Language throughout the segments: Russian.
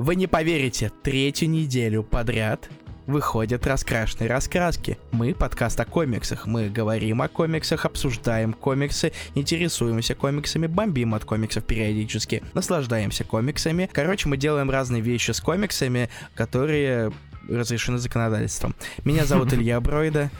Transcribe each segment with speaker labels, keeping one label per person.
Speaker 1: Вы не поверите, третью неделю подряд выходят раскрашенные раскраски. Мы подкаст о комиксах. Мы говорим о комиксах, обсуждаем комиксы, интересуемся комиксами, бомбим от комиксов периодически, наслаждаемся комиксами. Короче, мы делаем разные вещи с комиксами, которые разрешены законодательством. Меня зовут Илья Бройда.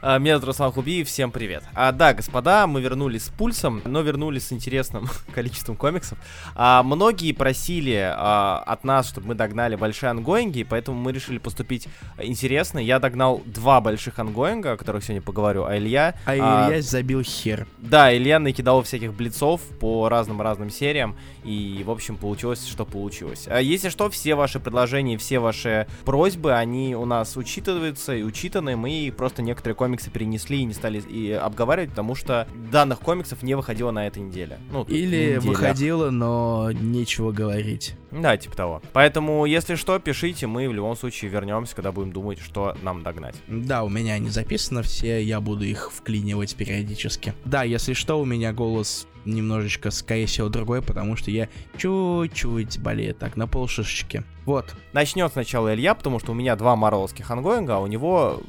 Speaker 2: А, меня зовут Руслан Хубиев, всем привет. А, да, господа, мы вернулись с пульсом, но вернулись с интересным количеством комиксов. А, многие просили а, от нас, чтобы мы догнали большие ангоинги, поэтому мы решили поступить интересно. Я догнал два больших ангоинга, о которых сегодня поговорю, а Илья...
Speaker 1: А, а Илья забил хер.
Speaker 2: Да, Илья накидал всяких блицов по разным-разным сериям, и, в общем, получилось, что получилось. А если что, все ваши предложения, все ваши просьбы, они у нас учитываются и учитаны, мы просто некоторые комиксы комиксы перенесли и не стали и обговаривать, потому что данных комиксов не выходило на этой неделе.
Speaker 1: Ну, Или неделя. выходило, но нечего говорить.
Speaker 2: Да, типа того. Поэтому, если что, пишите, мы в любом случае вернемся, когда будем думать, что нам догнать.
Speaker 1: Да, у меня они записаны все, я буду их вклинивать периодически. Да, если что, у меня голос немножечко, скорее всего, другой, потому что я чуть-чуть болею так, на полшишечки. Вот.
Speaker 2: Начнет сначала Илья, потому что у меня два марвелских ангоинга, а у него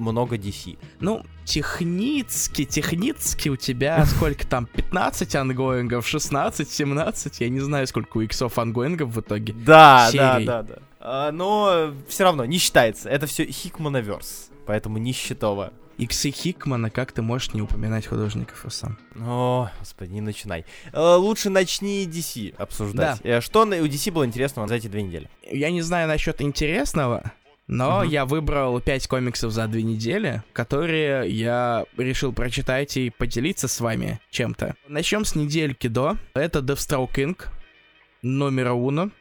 Speaker 2: много DC.
Speaker 1: Ну, технически, технически у тебя сколько там, 15 ongoing ов, 16, 17, я не знаю, сколько у иксов ongoing ов в итоге.
Speaker 2: Да, серий. да, да, да. А, но все равно не считается, это все Хикмановерс, поэтому не считово.
Speaker 1: Иксы Хикмана, как ты можешь не упоминать художников сам?
Speaker 2: О, господи, не начинай. Э, лучше начни DC обсуждать. Да. Э, что у DC было интересного за эти две недели?
Speaker 1: Я не знаю насчет интересного, но uh-huh. я выбрал 5 комиксов за две недели, которые я решил прочитать и поделиться с вами чем-то. Начнем с недельки до. Это Deathstroke Inc. Номера Уно.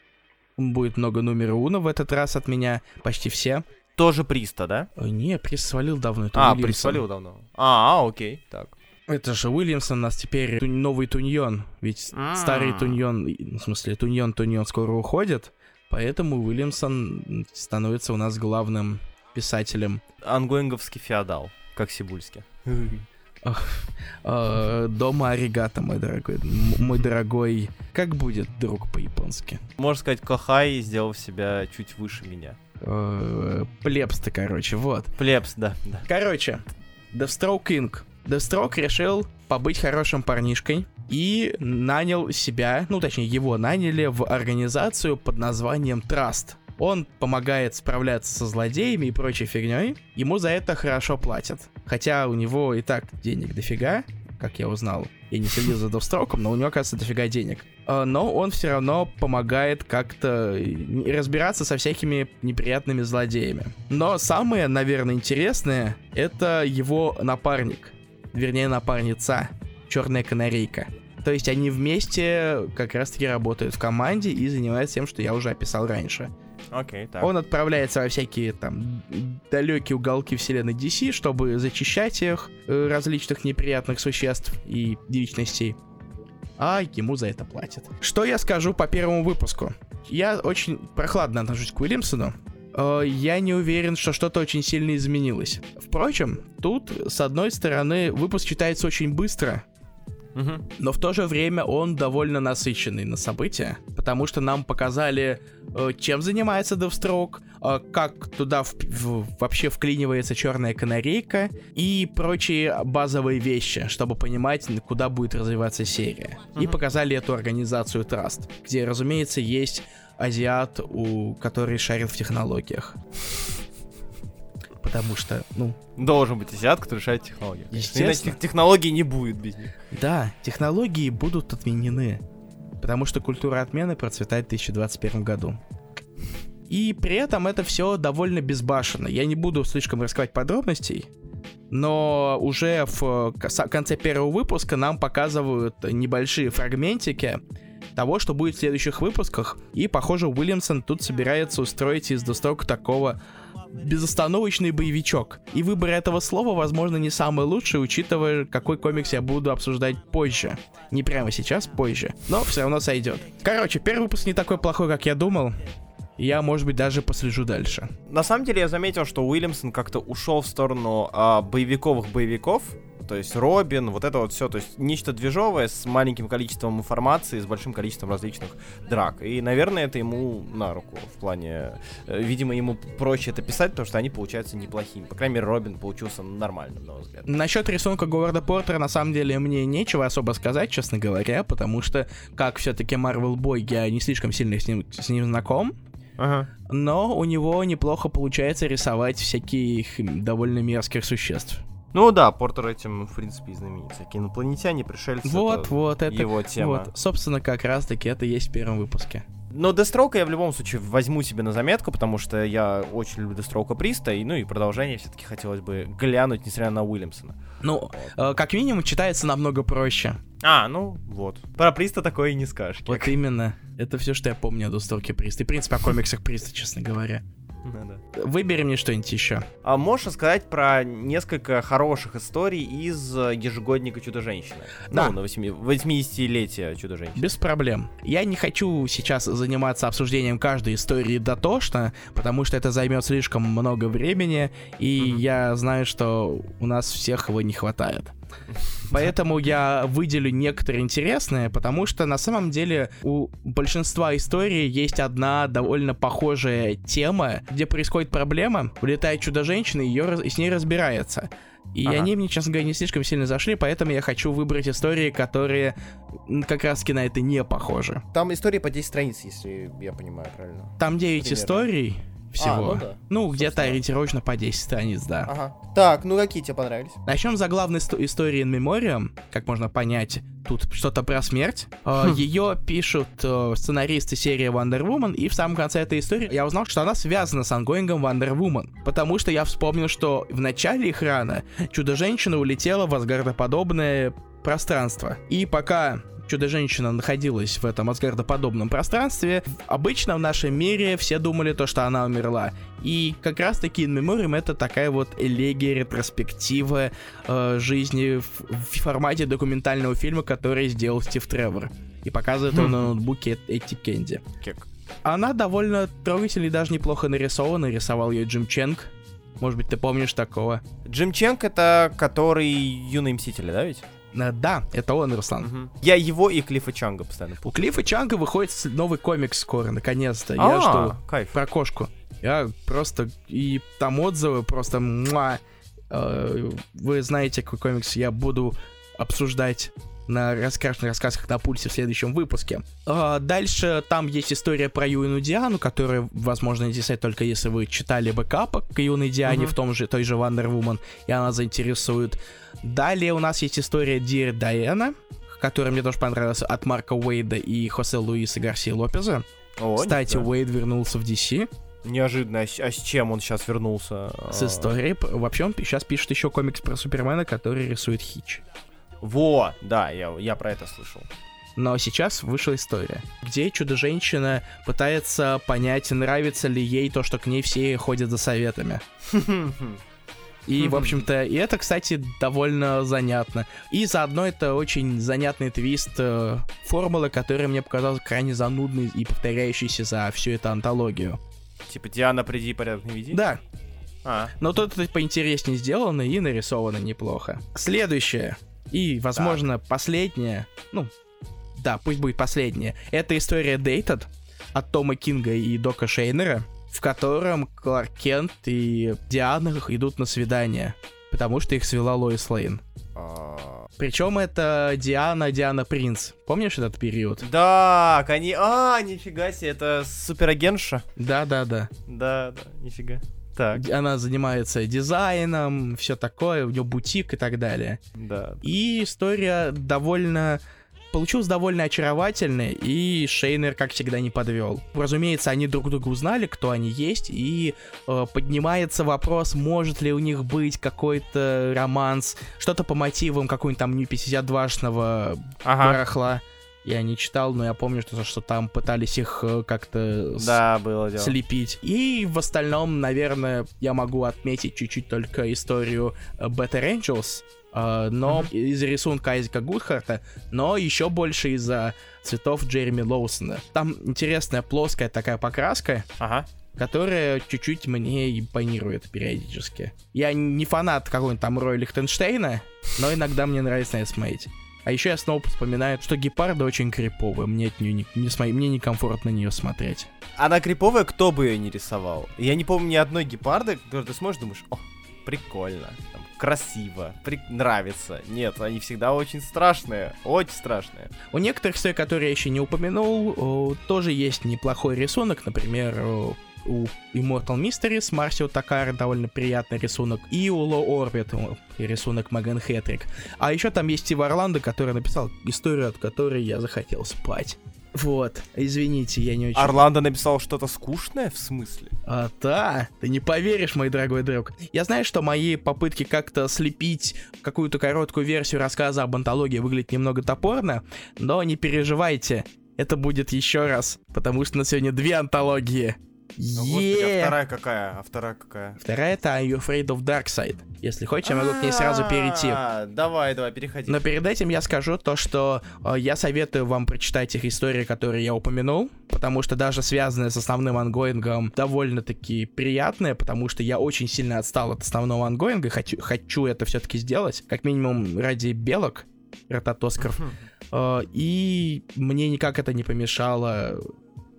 Speaker 1: Будет много номера Уно в этот раз от меня, почти все.
Speaker 2: Тоже Приста, да?
Speaker 1: Ой, не, Прист свалил давно.
Speaker 2: Это а, Прист свалил давно. А, а, окей, так.
Speaker 1: Это же Уильямсон у нас теперь новый Туньон. Ведь А-а-а. старый Туньон, в смысле, Туньон Туньон скоро уходит. Поэтому Уильямсон становится у нас главным писателем.
Speaker 2: Ангоинговский феодал, как Сибульский.
Speaker 1: А, дома аригата, мой дорогой. Мой дорогой. Как будет друг по-японски?
Speaker 2: Можно сказать, Кохай сделал себя чуть выше меня.
Speaker 1: А, Плебс-то, короче, вот.
Speaker 2: Плебс, да, да.
Speaker 1: Короче, Deathstroke Inc. Deathstroke решил побыть хорошим парнишкой, и нанял себя, ну точнее его наняли в организацию под названием Trust. Он помогает справляться со злодеями и прочей фигней. Ему за это хорошо платят. Хотя у него и так денег дофига, как я узнал. Я не следил за Довстроком, но у него, кажется, дофига денег. А, но он все равно помогает как-то разбираться со всякими неприятными злодеями. Но самое, наверное, интересное — это его напарник. Вернее, напарница. Черная канарейка. То есть они вместе как раз-таки работают в команде и занимаются тем, что я уже описал раньше.
Speaker 2: Окей, okay, так.
Speaker 1: Он отправляется во всякие там далекие уголки вселенной DC, чтобы зачищать их э, различных неприятных существ и личностей. А ему за это платят. Что я скажу по первому выпуску? Я очень прохладно отношусь к Уильямсону. Э, я не уверен, что что-то очень сильно изменилось. Впрочем, тут, с одной стороны, выпуск читается очень быстро, но в то же время он довольно насыщенный на события, потому что нам показали, э, чем занимается Deathstroke, э, как туда в, в, вообще вклинивается черная канарейка и прочие базовые вещи, чтобы понимать, куда будет развиваться серия. И показали эту организацию Trust, где, разумеется, есть азиат, у, который шарит в технологиях потому что, ну...
Speaker 2: Должен быть азиат, который решает технологии.
Speaker 1: Естественно. Иначе
Speaker 2: технологий не будет без них.
Speaker 1: Да, технологии будут отменены, потому что культура отмены процветает в 2021 году. И при этом это все довольно безбашенно. Я не буду слишком раскрывать подробностей, но уже в конце первого выпуска нам показывают небольшие фрагментики того, что будет в следующих выпусках. И, похоже, Уильямсон тут собирается устроить из Дострока такого безостановочный боевичок. И выбор этого слова, возможно, не самый лучший, учитывая, какой комикс я буду обсуждать позже. Не прямо сейчас, позже. Но все равно сойдет. Короче, первый выпуск не такой плохой, как я думал. Я, может быть, даже послежу дальше.
Speaker 2: На самом деле, я заметил, что Уильямсон как-то ушел в сторону а, боевиковых боевиков, то есть Робин, вот это вот все, то есть нечто движовое с маленьким количеством информации, с большим количеством различных драк. И, наверное, это ему на руку в плане, э, видимо, ему проще это писать, потому что они получаются неплохими. По крайней мере, Робин получился нормальным, на мой взгляд.
Speaker 1: Насчет рисунка Говарда Портера, на самом деле, мне нечего особо сказать, честно говоря, потому что, как все-таки Марвел Бой, я не слишком сильно с ним, с ним знаком.
Speaker 2: Ага.
Speaker 1: Но у него неплохо получается рисовать всяких довольно мерзких существ.
Speaker 2: Ну да, Портер этим, в принципе, и знаменит. Всякие инопланетяне, пришельцы.
Speaker 1: Вот,
Speaker 2: это
Speaker 1: вот, это
Speaker 2: его тема.
Speaker 1: Вот, собственно, как раз-таки это есть в первом выпуске.
Speaker 2: Но Дестроука я в любом случае возьму себе на заметку, потому что я очень люблю Дестроука Приста, и, ну и продолжение все-таки хотелось бы глянуть, несмотря на Уильямсона.
Speaker 1: Ну, э, как минимум, читается намного проще.
Speaker 2: А, ну вот. Про Приста такое и не скажешь.
Speaker 1: Вот именно. Это все, что я помню о Дестроуке Приста. И, в принципе, о комиксах Приста, честно говоря.
Speaker 2: Ну
Speaker 1: Выбери мне что-нибудь еще.
Speaker 2: А можешь рассказать про несколько хороших историй из э, ежегодника Чудо-женщины?
Speaker 1: Да.
Speaker 2: Ну, на 80-летие Чудо-женщины.
Speaker 1: Без проблем. Я не хочу сейчас заниматься обсуждением каждой истории дотошно, потому что это займет слишком много времени, и
Speaker 2: Мгм.
Speaker 1: я знаю, что у нас всех его не хватает. Поэтому я выделю некоторые интересные, потому что на самом деле у большинства историй есть одна довольно похожая тема, где происходит проблема, улетает чудо-женщина и, раз- с ней разбирается. И
Speaker 2: Ага.
Speaker 1: они мне, честно говоря, не слишком сильно зашли, поэтому я хочу выбрать истории, которые как раз-таки на это не похожи.
Speaker 2: Там история по 10 страниц, если я понимаю правильно.
Speaker 1: Там 9
Speaker 2: Примерно.
Speaker 1: историй всего.
Speaker 2: ну да.
Speaker 1: Ну, где-то
Speaker 2: Собственно.
Speaker 1: ориентировочно по 10 страниц, да.
Speaker 2: Ага. Так, ну какие тебе понравились?
Speaker 1: Начнем с заглавной сто- истории In Memoriam. Как можно понять, тут что-то про смерть.
Speaker 2: Хм.
Speaker 1: Ее пишут э, сценаристы серии Wonder Woman, и в самом конце этой истории я узнал, что она связана с ongoing ом Wonder Woman. Потому что я вспомнил, что в начале их run а Чудо-женщина улетела в асгардоподобное пространство. И пока Чудо-женщина находилась в этом асгардоподобном пространстве, обычно в нашем мире все думали то, что она умерла. И как раз таки In Memoriam это такая вот элегия, ретроспектива э, жизни в, в формате документального фильма, который сделал Стив Тревор. И показывает он на ноутбуке Эти Кенди.
Speaker 2: Кек.
Speaker 1: Она довольно трогательно и даже неплохо нарисована. Рисовал ее Джим Ченг. Может быть, ты помнишь такого?
Speaker 2: Джим Ченк это который юный мстители, да ведь?
Speaker 1: Э, Да, это он, Руслан.
Speaker 2: Я его и Клиффа Чанга постоянно
Speaker 1: У
Speaker 2: путаю.
Speaker 1: Клиффа Чанга выходит новый комикс скоро, наконец-то. Я
Speaker 2: А,
Speaker 1: жду.
Speaker 2: Кайф.
Speaker 1: Про кошку. Я просто... И там отзывы просто... муа. Э, Вы знаете, какой комикс я буду обсуждать на раскрашенных рассказках на пульсе в следующем выпуске. А, Дальше там есть история про Юину Диану, которая, возможно, интересует только если вы читали бэкапы к Юной Диане
Speaker 2: Мгм.
Speaker 1: в том же, той же Wonder Woman, и она заинтересует. Далее у нас есть история Dear Diana, которая мне тоже понравилась, от Марка Уэйда и Хосе Луиса Гарсия Лопеза.
Speaker 2: О,
Speaker 1: Кстати,
Speaker 2: нифига.
Speaker 1: Уэйд вернулся в DC
Speaker 2: Неожиданно. А с, а с чем он сейчас вернулся?
Speaker 1: с историей. Вообще он сейчас пишет еще комикс про Супермена, который рисует Хич.
Speaker 2: Во, да, я, я про это слышал.
Speaker 1: Но сейчас вышла история, где Чудо-женщина пытается понять, нравится ли ей то, что к ней все ходят за советами. И, в общем-то, и это, кстати, довольно занятно. И заодно это очень занятный твист э, формулы, которая мне показалась крайне занудной и повторяющейся за всю эту антологию.
Speaker 2: Типа, Диана, приди, порядок не веди?
Speaker 1: Да,
Speaker 2: А,
Speaker 1: Но тут это поинтереснее сделано и нарисовано неплохо. Следующее. И, возможно, последнее. Ну, да, пусть будет последнее. Это история Dated от Тома Кинга и Дока Шейнера, в котором Кларк Кент и Диана идут на свидание, потому что их свела Лоис Лейн.
Speaker 2: а,
Speaker 1: Причем это Диана, Диана Принц. Помнишь этот период?
Speaker 2: Да, они... А, нифига себе, это суперагентша.
Speaker 1: Да-да-да.
Speaker 2: Да, да, нифига. Так,
Speaker 1: Она занимается дизайном, все такое, у нее бутик и так далее.
Speaker 2: да.
Speaker 1: И история довольно... Получилась довольно очаровательной, и Шейнер, как всегда, не подвел. Разумеется, они друг друга узнали, кто они есть, и э, поднимается вопрос, может ли у них быть какой-то романс, что-то по мотивам какой-нибудь там Нью 52-шного
Speaker 2: Ага,
Speaker 1: барахла. Я не читал, но я помню, что, что там пытались их э, как-то с-
Speaker 2: да, было дело.
Speaker 1: слепить. И в остальном, наверное, я могу отметить чуть-чуть только историю э, Better Angels, э, но из рисунка Айзека Гудхарта, но еще больше из-за цветов Джереми Лоусона. Там интересная плоская такая покраска,
Speaker 2: Ага.
Speaker 1: которая чуть-чуть мне импонирует периодически. Я не фанат какого-нибудь там Роя Лихтенштейна, но иногда мне нравится на это смотреть. А еще я снова вспоминаю, что гепарда очень криповая. Мне от нее не, не смо- мне некомфортно на нее смотреть.
Speaker 2: Она криповая, кто бы ее не рисовал. Я не помню ни одной гепарды, которую ты смотришь, думаешь, о, прикольно, там, красиво, при... нравится. Нет, они всегда очень страшные, очень страшные.
Speaker 1: У некоторых которые я еще не упомянул, тоже есть неплохой рисунок. Например, у Immortal Mysteries Марсио Такара довольно приятный рисунок. И у Low Orbit рисунок Меган Хэтрик. А еще там есть Стив Орландо, который написал историю, от которой я захотел спать. Вот, извините, я не очень...
Speaker 2: Орландо написал что-то скучное, в смысле?
Speaker 1: А, да, ты не поверишь, мой дорогой друг. Я знаю, что мои попытки как-то слепить какую-то короткую версию рассказа об антологии выглядят немного топорно, но не переживайте, это будет еще раз, потому что на сегодня две антологии.
Speaker 2: О, господи, а вторая какая? А вторая какая?
Speaker 1: Вторая это Are You Afraid of Darkseid. Если хочешь, я могу к ней сразу перейти.
Speaker 2: А, Давай, давай, переходи.
Speaker 1: Но перед этим я скажу то, что э, я советую вам прочитать их истории, которые я упомянул, потому что даже связанные с основным ongoing ом довольно-таки приятные, потому что я очень сильно отстал от основного ongoing а, хочу, хочу это все-таки сделать, как минимум ради белок, рототоскров,
Speaker 2: Хм.
Speaker 1: Э, и мне никак это не помешало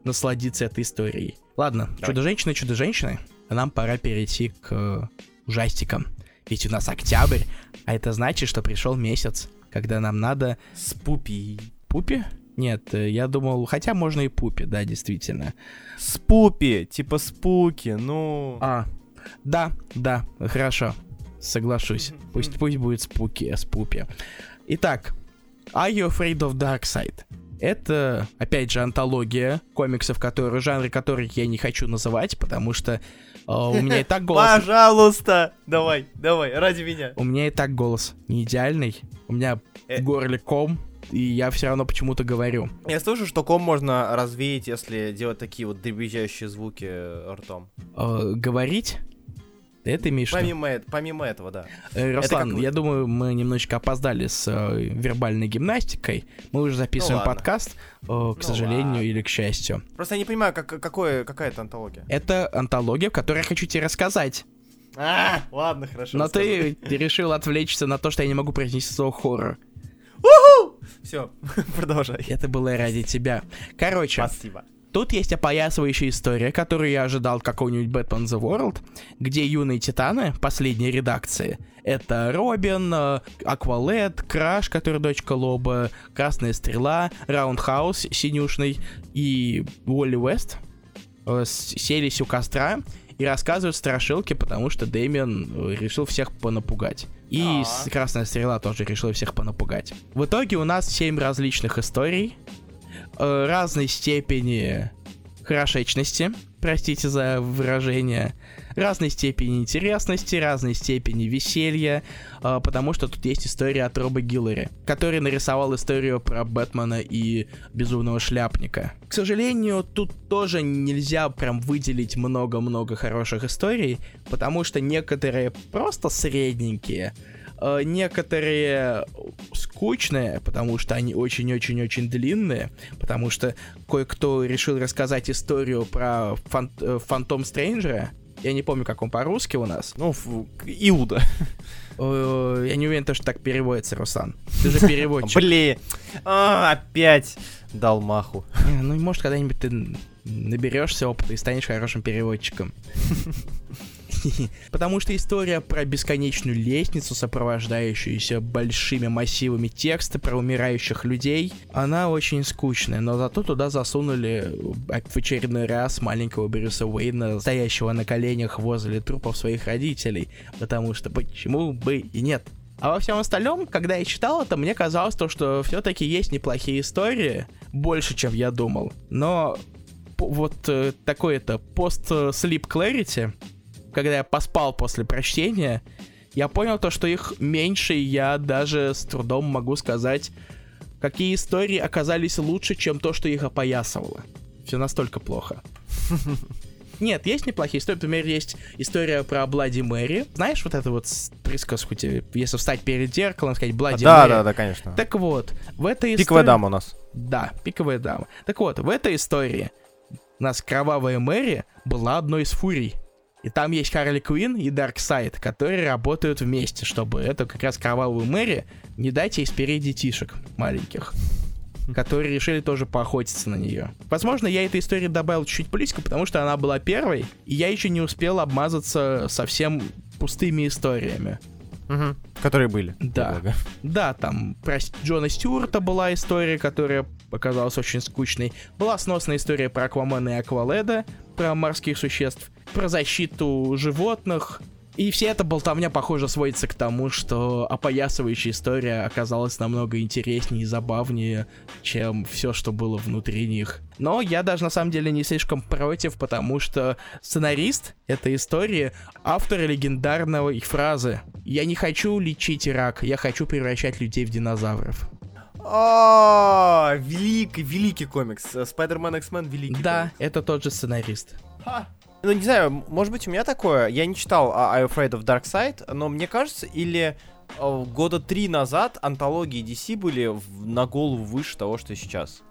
Speaker 1: насладиться этой историей. Ладно,
Speaker 2: Давай.
Speaker 1: чудо-женщины, чудо-женщины, нам пора перейти к э, ужастикам. Ведь у нас октябрь, а это значит, что пришел месяц, когда нам надо
Speaker 2: Спупи.
Speaker 1: пупи? Нет, э, я думал, хотя можно и пупи, да, действительно.
Speaker 2: Спупи, типа спуки, ну...
Speaker 1: А, да, да, хорошо, соглашусь. Пусть, пусть будет спуки, спупи. Итак, Are You Afraid of Dark Side? Это, опять же, антология комиксов, которые, жанры которых я не хочу называть, потому что э, у меня и так голос...
Speaker 2: Пожалуйста! Давай, давай, ради меня.
Speaker 1: У меня и так голос не идеальный. У меня
Speaker 2: Э.
Speaker 1: в горле ком, и я все равно почему-то говорю.
Speaker 2: Я слышу, что ком можно развеять, если делать такие вот дребезжащие звуки ртом.
Speaker 1: Э, говорить? Это виду?
Speaker 2: Помимо, помимо этого, да.
Speaker 1: Э, Руслан,
Speaker 2: вы-
Speaker 1: я думаю, мы немножечко опоздали с э, вербальной гимнастикой. Мы уже записываем
Speaker 2: Ну ладно.
Speaker 1: подкаст, э, к сожалению
Speaker 2: ладно.
Speaker 1: или к счастью.
Speaker 2: Просто я не понимаю, как, какое, какая это антология.
Speaker 1: Это антология, в которой я хочу тебе рассказать.
Speaker 2: А, ладно, хорошо.
Speaker 1: Но ты, ты решил отвлечься на то, что я не могу произнести слово хоррор.
Speaker 2: Все, продолжай.
Speaker 1: Это было ради тебя. Короче,
Speaker 2: Спасибо.
Speaker 1: Тут есть опоясывающая история, которую я ожидал от какого-нибудь Batman The World, где юные титаны последней редакции — это Робин, э, Аквалад, Краш, который дочка Лоба, Красная Стрела, Раундхаус синюшный и Уолли Уэст э, уселись у костра и рассказывают страшилки, потому что Дэмиан э, решил всех понапугать. И
Speaker 2: А.
Speaker 1: Красная Стрела тоже решила всех понапугать. В итоге у нас семь различных историй, э, разной степени хорошечности, простите за выражение, разной степени интересности, разной степени веселья, э, потому что тут есть история от Роба Гиллари, который нарисовал историю про Бэтмена и Безумного Шляпника. К сожалению, тут тоже нельзя прям выделить много-много хороших историй, потому что некоторые просто средненькие, э, некоторые скучные, потому что они очень-очень-очень длинные, потому что кое-кто решил рассказать историю про фан- э, Фантом Стрэнджера. Я не помню, как он по-русски у нас.
Speaker 2: Ну, Иуда.
Speaker 1: Э, Я не уверен, то, что так переводится, Руслан. Ты же переводчик.
Speaker 2: Блин. А, опять дал маху.
Speaker 1: Ну, может, когда-нибудь ты наберешься опыта и станешь хорошим переводчиком. Потому что история про бесконечную лестницу, сопровождающуюся большими массивами текста про умирающих людей, она очень скучная, но зато туда засунули э, в очередной раз маленького Брюса Уэйна, стоящего на коленях возле трупов своих родителей, потому что почему бы и нет. А во всем остальном, когда я читал это, мне казалось то, что все-таки есть неплохие истории, больше, чем я думал. Но вот э, такой это пост-sleep clarity, когда я поспал после прочтения, я понял то, что их меньше, и я даже с трудом могу сказать, какие истории оказались лучше, чем то, что их опоясывало. Все настолько плохо. Нет, есть неплохие истории. Например, есть история про Блади Мэри. Знаешь вот эту вот присказку, тебе, если встать перед зеркалом, сказать Блади
Speaker 2: Да,
Speaker 1: Мэри?
Speaker 2: да, да, конечно.
Speaker 1: Так вот, в этой
Speaker 2: Пиковая
Speaker 1: истории...
Speaker 2: дама у нас.
Speaker 1: Да, пиковая дама. Так вот, в этой истории У нас Кровавая Мэри была одной из фурий. И там есть Харли Квин и Дарксайд, которые работают вместе, чтобы эту как раз Кровавую Мэри не дать ей спереть детишек маленьких которые решили тоже поохотиться на нее. Возможно, я этой истории добавил чуть-чуть плюсика, потому что она была первой, и я еще не успел обмазаться совсем пустыми историями.
Speaker 2: Угу. Которые были.
Speaker 1: Да. Да, там про Джона Стюарта была история, которая показалась очень скучной. Была сносная история про Аквамена и Акваледа, про морских существ, про защиту животных, и вся эта болтовня, похоже, сводится к тому, что опоясывающая история оказалась намного интереснее и забавнее, чем все, что было внутри них. Но я даже на самом деле не слишком против, потому что сценарист этой истории — автор легендарного их фразы «Я не хочу лечить рак, я хочу превращать людей в динозавров».
Speaker 2: А, великий, великий комикс. Spider-Man X-Men великий.
Speaker 1: Да, это тот же сценарист.
Speaker 2: Ну, не знаю, может быть, у меня такое. Я не читал I'm Afraid of Dark Side, но мне кажется, или э, года три назад антологии DC были на голову выше того, что сейчас.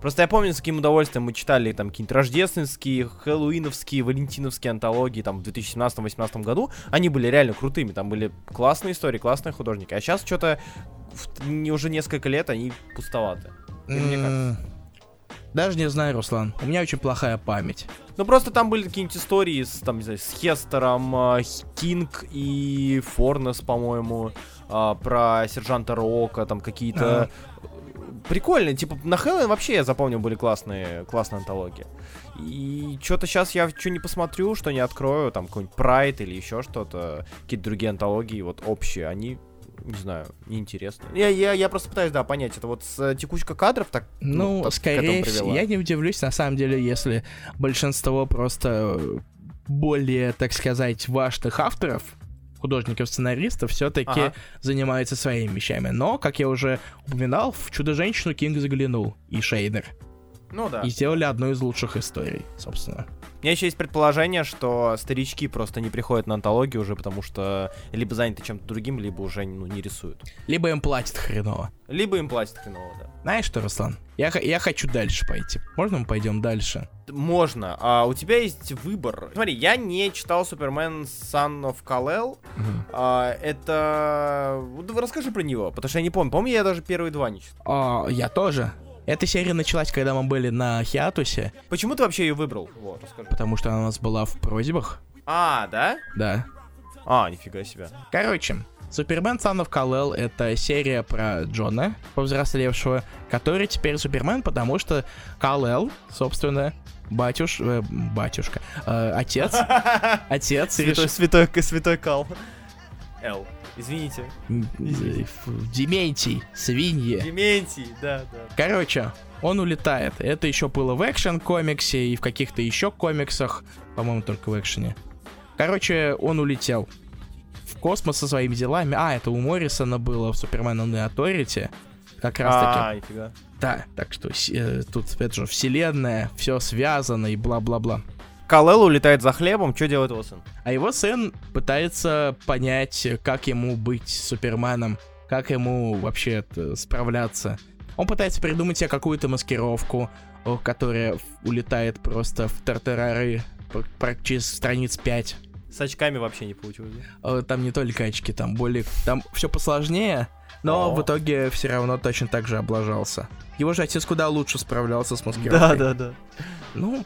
Speaker 2: Просто я помню, с каким удовольствием мы читали там какие-нибудь рождественские, хэллоуиновские, валентиновские антологии там в 2017-2018 году. Они были реально крутыми, там были классные истории, классные художники. А сейчас что-то уже несколько лет они пустоваты.
Speaker 1: Даже не знаю, Руслан. У меня очень плохая память.
Speaker 2: Ну просто там были какие-нибудь истории с, там, не знаю, с Хестером, э, Кинг и Форнес, по-моему, э, про сержанта Рока, там какие-то... Прикольно, типа, на Хэллоуин вообще, я запомнил, были классные, классные антологии. И что-то сейчас я что не посмотрю, что не открою, там какой-нибудь Прайд или еще что-то, какие-то другие антологии, вот общие, они не знаю, неинтересно. Я, я, я просто пытаюсь, да, понять, это вот с, текучка кадров так.
Speaker 1: Ну, ну скорее всего, я не удивлюсь, на самом деле, если большинство просто более, так сказать, важных авторов, художников-сценаристов все-таки ага. занимаются своими вещами. Но, как я уже упоминал, в Чудо-женщину Кинг заглянул и Шейдер.
Speaker 2: Ну да.
Speaker 1: И сделали одну из лучших историй, собственно.
Speaker 2: У меня еще есть предположение, что старички просто не приходят на антологию уже, потому что либо заняты чем-то другим, либо уже ну, не рисуют.
Speaker 1: Либо им платят хреново.
Speaker 2: Либо им платят хреново, да.
Speaker 1: Знаешь что, Руслан? Я, я хочу дальше пойти. Можно мы пойдем дальше?
Speaker 2: Можно. А у тебя есть выбор. Смотри, я не читал Супермен Son of Kal-El. Угу. А, это... Расскажи про него, потому что я не помню. Помню, я даже первые два не читал.
Speaker 1: А, я тоже. Эта серия началась, когда мы были на Хиатусе.
Speaker 2: Почему ты вообще ее выбрал? Вот,
Speaker 1: расскажи. Потому что она у нас была в просьбах.
Speaker 2: А, да?
Speaker 1: Да.
Speaker 2: А, нифига себе.
Speaker 1: Короче, Супермен Son of Kal-El — это серия про Джона, повзрослевшего, который теперь Супермен, потому что Кал-Эл, собственно, батюш... Э, батюшка, э, отец, отец...
Speaker 2: Святой, святой, святой Кал. Эл. Извините.
Speaker 1: Дементий, свиньи.
Speaker 2: Дементий, да, да.
Speaker 1: Короче, он улетает. Это еще было в экшен комиксе и в каких-то еще комиксах. По-моему, только в экшене. Короче, он улетел в космос со своими делами. А, это у Моррисона было в Супермен and Authority. Как раз таки. А, нифига. Да, так что э, тут, это же, вселенная, все связано и бла-бла-бла.
Speaker 2: Калел улетает за хлебом, что делает его сын?
Speaker 1: А его сын пытается понять, как ему быть Суперменом, как ему вообще справляться. Он пытается придумать себе какую-то маскировку, которая улетает просто в тартарары через страниц 5.
Speaker 2: С очками вообще не получилось,
Speaker 1: да? Там не только очки, там более... Там все посложнее, но О. в итоге все равно точно так же облажался. Его же отец куда лучше справлялся с маскировкой.
Speaker 2: Да, да, да.
Speaker 1: Ну,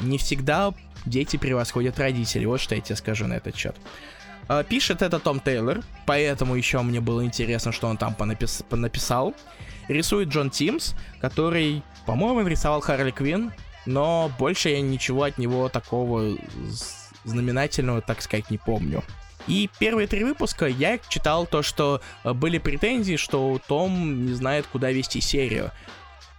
Speaker 1: не всегда дети превосходят родителей. Вот что я тебе скажу на этот счет. А, пишет это Том Тейлор, поэтому еще мне было интересно, что он там понапис понаписал. Рисует Джон Тимс, который, по-моему, рисовал Харли Квин, но больше я ничего от него такого знаменательного, так сказать, не помню. И первые три выпуска я читал то, что э, были претензии, что Том не знает, куда вести серию.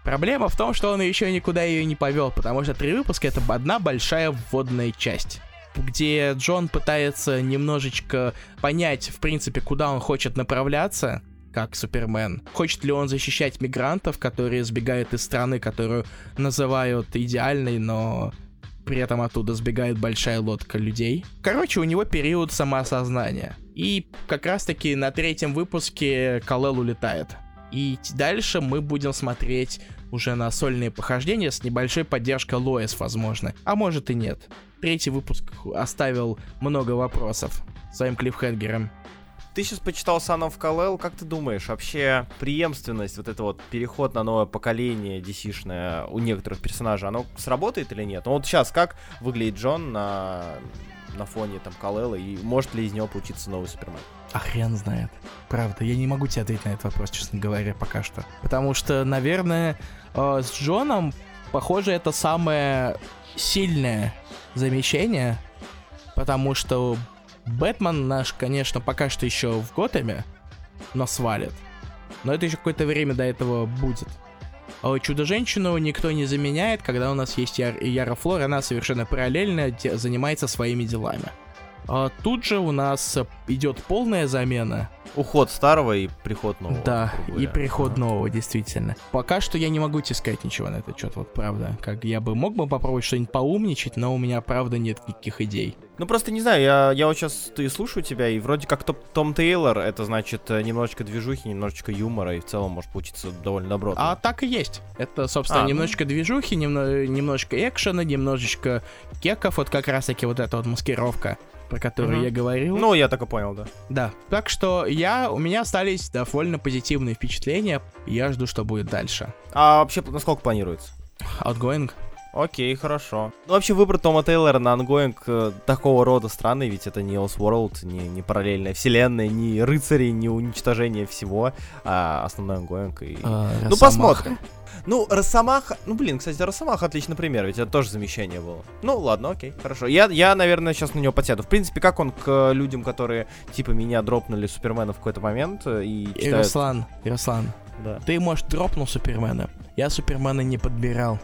Speaker 1: Проблема в том, что он еще никуда ее не повел, потому что три выпуска это одна большая вводная часть где Джон пытается немножечко понять, в принципе, куда он хочет направляться, как Супермен. Хочет ли он защищать мигрантов, которые сбегают из страны, которую называют идеальной, но при этом оттуда сбегает большая лодка людей. Короче, у него период самоосознания. И как раз таки на третьем выпуске Калел улетает. И дальше мы будем смотреть уже на сольные похождения с небольшой поддержкой Лоис, возможно. А может и нет. Третий выпуск оставил много вопросов своим клиффхенгером.
Speaker 2: Ты сейчас почитал Son of Kal-El, как ты думаешь, вообще преемственность, вот это вот переход на новое поколение DC-шное у некоторых персонажей, оно сработает или нет? Ну вот сейчас как выглядит Джон на, на фоне там Калела, и может ли из него получиться новый Супермен?
Speaker 1: А хрен знает. Правда, я не могу тебе ответить на этот вопрос, честно говоря, пока что. Потому что, наверное, э, с Джоном, похоже, это самое сильное замещение, потому что Бэтмен наш, конечно, пока что еще в Готэме, но свалит. Но это еще какое-то время до этого будет. А Чудо-женщину никто не заменяет, когда у нас есть Яр Яра Флор, она совершенно параллельно занимается своими делами. А тут же у нас идет полная замена.
Speaker 2: Уход старого и приход нового.
Speaker 1: Да, и приход нового, действительно. Пока что я не могу тебе сказать ничего на этот счет, вот правда. Как я бы мог бы попробовать что-нибудь поумничать, но у меня правда нет никаких идей.
Speaker 2: Ну просто не знаю, я, я вот сейчас ты слушаю тебя, и вроде как Том, Том Тейлор, это значит э, немножечко движухи, немножечко юмора, и в целом может получиться довольно добротно.
Speaker 1: А так и есть. Это, собственно, а, ну. немножечко ну... движухи, немно, немножечко экшена, немножечко кеков, вот как раз таки вот эта вот маскировка про которую угу. я говорил.
Speaker 2: Ну, я так и понял, да.
Speaker 1: Да. Так что я, у меня остались довольно позитивные впечатления. Я жду, что будет дальше.
Speaker 2: А вообще, насколько планируется?
Speaker 1: Ongoing.
Speaker 2: Окей, хорошо. Ну, вообще, выбор Тома Тейлора на ongoing э, такого рода странный, ведь это не Elseworld, не, не параллельная вселенная, не рыцари, не уничтожение всего, а основной ongoing. И... А, ну, посмотрим. Ну, Росомаха... Ну, блин, кстати, Росомаха отличный пример, ведь это тоже замещение было. Ну, ладно, окей, хорошо. Я, я наверное, сейчас на него подсяду. В принципе, как он к людям, которые, типа, меня дропнули Супермена в какой-то момент э, и читают...
Speaker 1: Руслан, Руслан, да. ты, может, дропнул Супермена? Я Супермена не подбирал.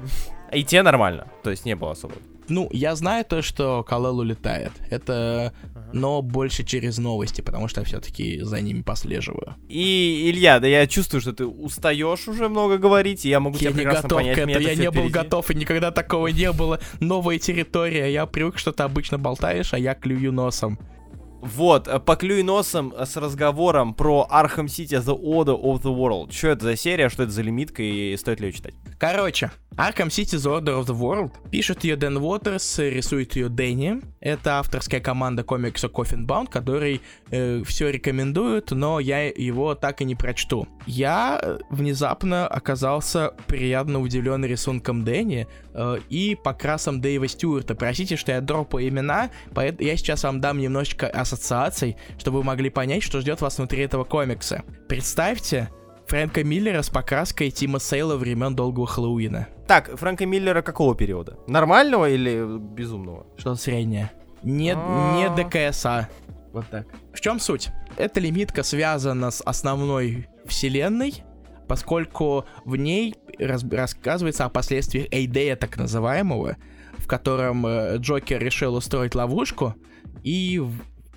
Speaker 2: И тебе нормально, то есть не было особо.
Speaker 1: Ну, я знаю то, что Калел улетает. Это, ага. но больше через новости, потому что я все-таки за ними послеживаю.
Speaker 2: И, Илья, да я чувствую, что ты устаешь уже много говорить, и я могу я тебя
Speaker 1: не готов понять. К этому, я не был готов, и никогда такого не было. Новая территория, я привык, что ты обычно болтаешь, а я клюю носом.
Speaker 2: Вот, э, поклюй носом э, с разговором про Arkham City The Order of the World. Что это за серия, что это за лимитка и стоит ли ее читать?
Speaker 1: Короче, Arkham City The Order of the World пишет ее Дэн Уотерс, рисует ее Дэнни. Это авторская команда комикса Coffin Bound, который э, все рекомендует, но я его так и не прочту. Я э, внезапно оказался приятно удивлен рисунком Дэнни э, и покрасом Дэйва Стюарта. Простите, что я дропаю имена, поэтому я сейчас вам дам немножечко ассоциаций, чтобы вы могли понять, что ждет вас внутри этого комикса. Представьте, Фрэнка Миллера с покраской Тима Сейла времен Долгого Хэллоуина.
Speaker 2: Так, Фрэнка Миллера какого периода? Нормального или безумного?
Speaker 1: Что-то среднее. Не, не ДКСА. Вот так. В чем суть? Эта лимитка связана с основной вселенной, поскольку в ней раз, рассказывается о последствиях Эйдея, так называемого, в котором э, Джокер решил устроить ловушку и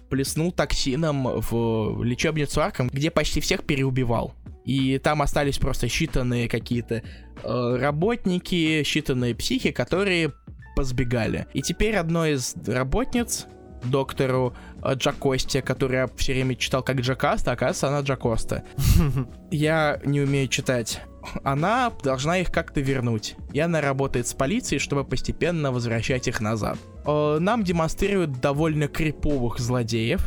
Speaker 1: плеснул токсином в лечебницу Арком, где почти всех переубивал. И там остались просто считанные какие-то э, работники, считанные психи, которые позбегали. И теперь одной из работниц, доктору э, Джакосте, который я все время читал как Джакаста, оказывается, она Джакоста. Я не умею читать. Она должна их как-то вернуть. И она работает с полицией, чтобы постепенно возвращать их назад. Э, нам демонстрируют довольно криповых злодеев.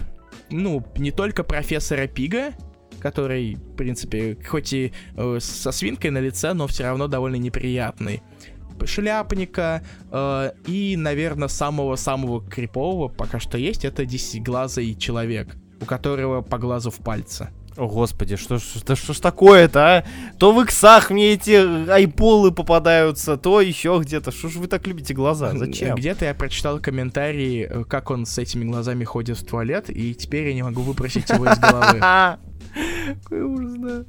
Speaker 1: Ну, не только профессора Пига, который, в принципе, хоть и э, со свинкой на лице, но все равно довольно неприятный. Шляпника э, и, наверное, самого-самого крипового пока что есть, это десятиглазый человек, у которого по глазу в пальце.
Speaker 2: О, господи, что, что, что ж такое-то, а? То в иксах мне эти айполы попадаются, то еще где-то. Что ж вы так любите глаза? Зачем?
Speaker 1: Где-то я прочитал комментарий, э, как он с этими глазами ходит в туалет, и теперь я не могу выпросить его из головы. Какой ужас, да.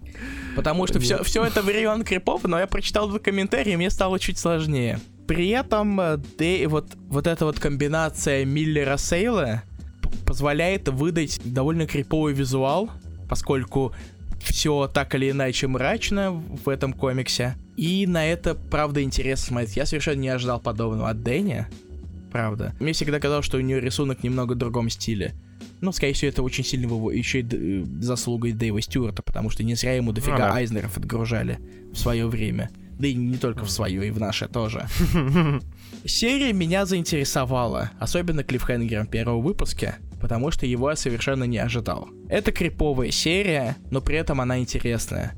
Speaker 1: Потому что все, все это времен крипов, но я прочитал два комментария, и мне стало чуть сложнее. При этом э, да, вот, вот эта вот комбинация Миллера Сейла позволяет выдать довольно криповый визуал, поскольку все так или иначе мрачно в этом комиксе. И на это, правда, интересно смотреть. Я совершенно не ожидал подобного от Дэни. Правда. Мне всегда казалось, что у нее рисунок немного в другом стиле. Ну, скорее всего, это очень сильно его еще и д- заслугой Дэйва Стюарта, потому что не зря ему дофига
Speaker 2: Ну да.
Speaker 1: Айзнеров отгружали в свое время. Да и не только в свое, и в наше тоже. Серия меня заинтересовала, особенно клиффхенгером первого выпуска, потому что его я совершенно не ожидал. Это криповая серия, но при этом она интересная.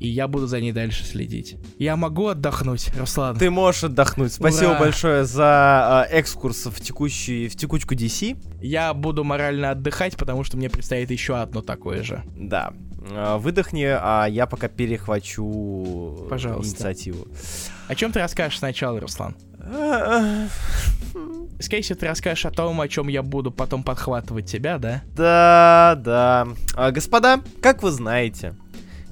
Speaker 1: И я буду за ней дальше следить. Я могу отдохнуть, Руслан.
Speaker 2: Ты можешь отдохнуть. Спасибо
Speaker 1: Ура.
Speaker 2: большое за э, экскурс в, текущий, в текучку DC.
Speaker 1: Я буду морально отдыхать, потому что мне предстоит еще одно такое же.
Speaker 2: Да. Э, Выдохни, а я пока перехвачу
Speaker 1: Пожалуйста.
Speaker 2: инициативу.
Speaker 1: О чем ты расскажешь сначала, Руслан? Скорее всего, ты расскажешь о том, о чем я буду потом подхватывать тебя, да?
Speaker 2: Да, да. А, господа, как вы знаете,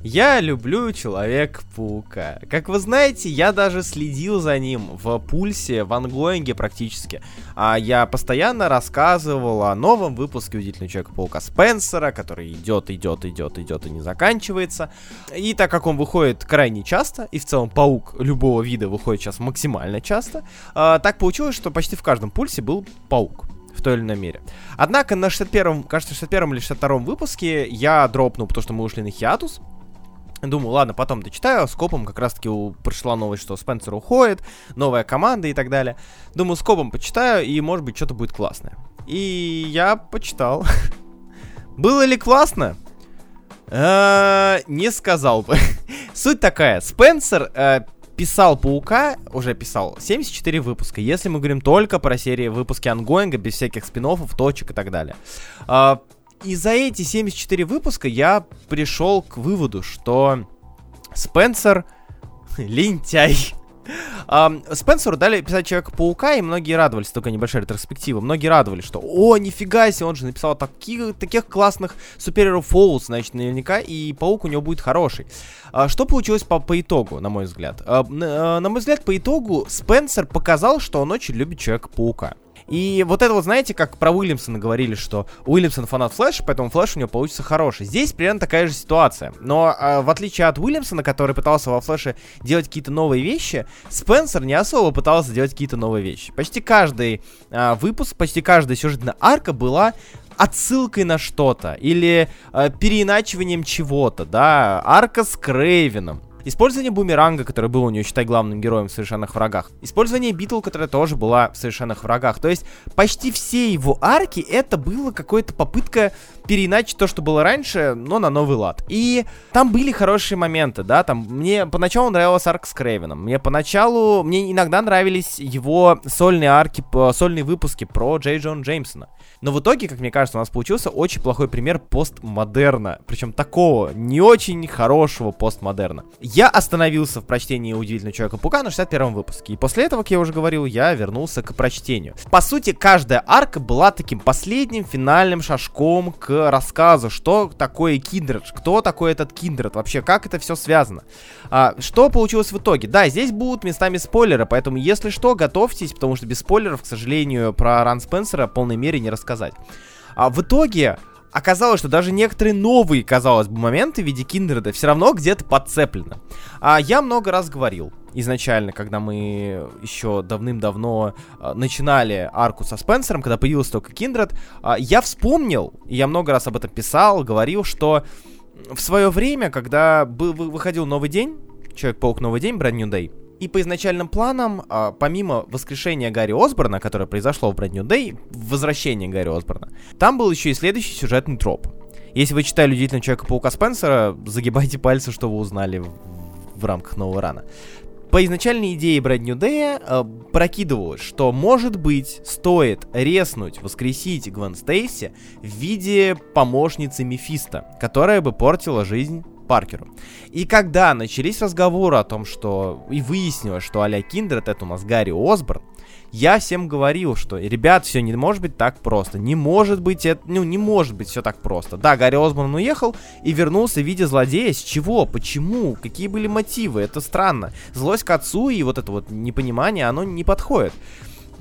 Speaker 2: я люблю Человек-паука. Как вы знаете, я даже следил за ним в пульсе, в ангоинге практически. А я постоянно рассказывал о новом выпуске Удивительного Человека-паука Спенсера, который идет, идет, идет, идет и не заканчивается. И так как он выходит крайне часто, и в целом паук любого вида выходит сейчас максимально часто, а, так получилось, что почти в каждом пульсе был паук в той или иной мере. Однако на 61-м, кажется, 61-м или 62-м выпуске я дропнул, потому что мы ушли на хиатус. Думаю, ладно, потом дочитаю. Скопом как раз-таки пришла новость, что Спенсер уходит, новая команда и так далее. Думаю, скопом почитаю, и может быть что-то будет классное. И я почитал. Было ли классно? Э, Не сказал бы. Суть такая. Спенсер э, писал Паука, уже писал 74 выпуска, если мы говорим только про серии выпуски ангоинга, без всяких спин точек и так далее. А, И за эти 74 выпуска я пришел к выводу, что Спенсер лентяй. Ам, Спенсеру дали писать Человека-паука, и многие радовались, только небольшая ретроспектива, многие радовались, что «О, нифига себе, он же написал таких, таких классных супереров Фоулс, значит, наверняка, и паук у него будет хороший». А, Что получилось по, по итогу, на мой взгляд? А, На, на мой взгляд, по итогу Спенсер показал, что он очень любит Человека-паука. И вот это вот, знаете, как про Уильямсона говорили, что Уильямсон фанат Флэша, поэтому Флэш у него получится хороший. Здесь примерно такая же ситуация. Но а, в отличие от Уильямсона, который пытался во Флэше делать какие-то новые вещи, Спенсер не особо пытался делать какие-то новые вещи. Почти каждый а, выпуск, почти каждая сюжетная арка была отсылкой на что-то или а, переиначиванием чего-то, да, арка с Крейвеном. Использование бумеранга, который был у нее, считай, главным героем в совершенных врагах. Использование Битл, которая тоже была в совершенных врагах. То есть почти все его арки это было какая-то попытка переиначить то, что было раньше, но на новый лад. И там были хорошие моменты, да, там мне поначалу нравилась арка с Крейвеном. Мне поначалу, мне иногда нравились его сольные арки, сольные выпуски про Джей Джон Джеймсона. Но в итоге, как мне кажется, у нас получился очень плохой пример постмодерна. Причем такого не очень хорошего постмодерна. Я остановился в прочтении Удивительного Человека-паука на 61 выпуске. И после этого, как я уже говорил, я вернулся к прочтению. По сути, каждая арка была таким последним финальным шажком к рассказу, что такое Киндред, кто такой этот Киндред, вообще как это все связано. А, что получилось в итоге? Да, здесь будут местами спойлеры, поэтому если что, готовьтесь, потому что без спойлеров, к сожалению, про Ран Спенсера в полной мере не рассказать. А в итоге оказалось, что даже некоторые новые, казалось бы, моменты в виде Киндреда все равно где-то подцеплены. А я много раз говорил изначально, когда мы еще давным-давно а, начинали арку со Спенсером, когда появился только Киндред, а, я вспомнил, и я много раз об этом писал, говорил, что в свое время, когда был, вы- выходил новый день, Человек-паук Новый день, Brand New Day, и по изначальным планам, а, помимо воскрешения Гарри Осборна, которое произошло в Brand New Day, возвращение Гарри Осборна, там был еще и следующий сюжетный троп. Если вы читали «Удивительного Человека-паука Спенсера», загибайте пальцы, что вы узнали в, рамках нового рана. По изначальной идее Brand New э, прокидывалось, что, может быть, стоит резнуть, воскресить Гвен Стейси в виде помощницы Мефиста, которая бы портила жизнь Паркеру. И когда начались разговоры о том, что и выяснилось, что а-ля Киндред это у нас Гарри Осборн, я всем говорил, что, ребят, все не может быть так просто. Не может быть это, ну, не может быть все так просто. Да, Гарри Осборн уехал и вернулся в виде злодея. С чего? Почему? Какие были мотивы? Это странно. Злость к отцу и вот это вот непонимание, оно не подходит.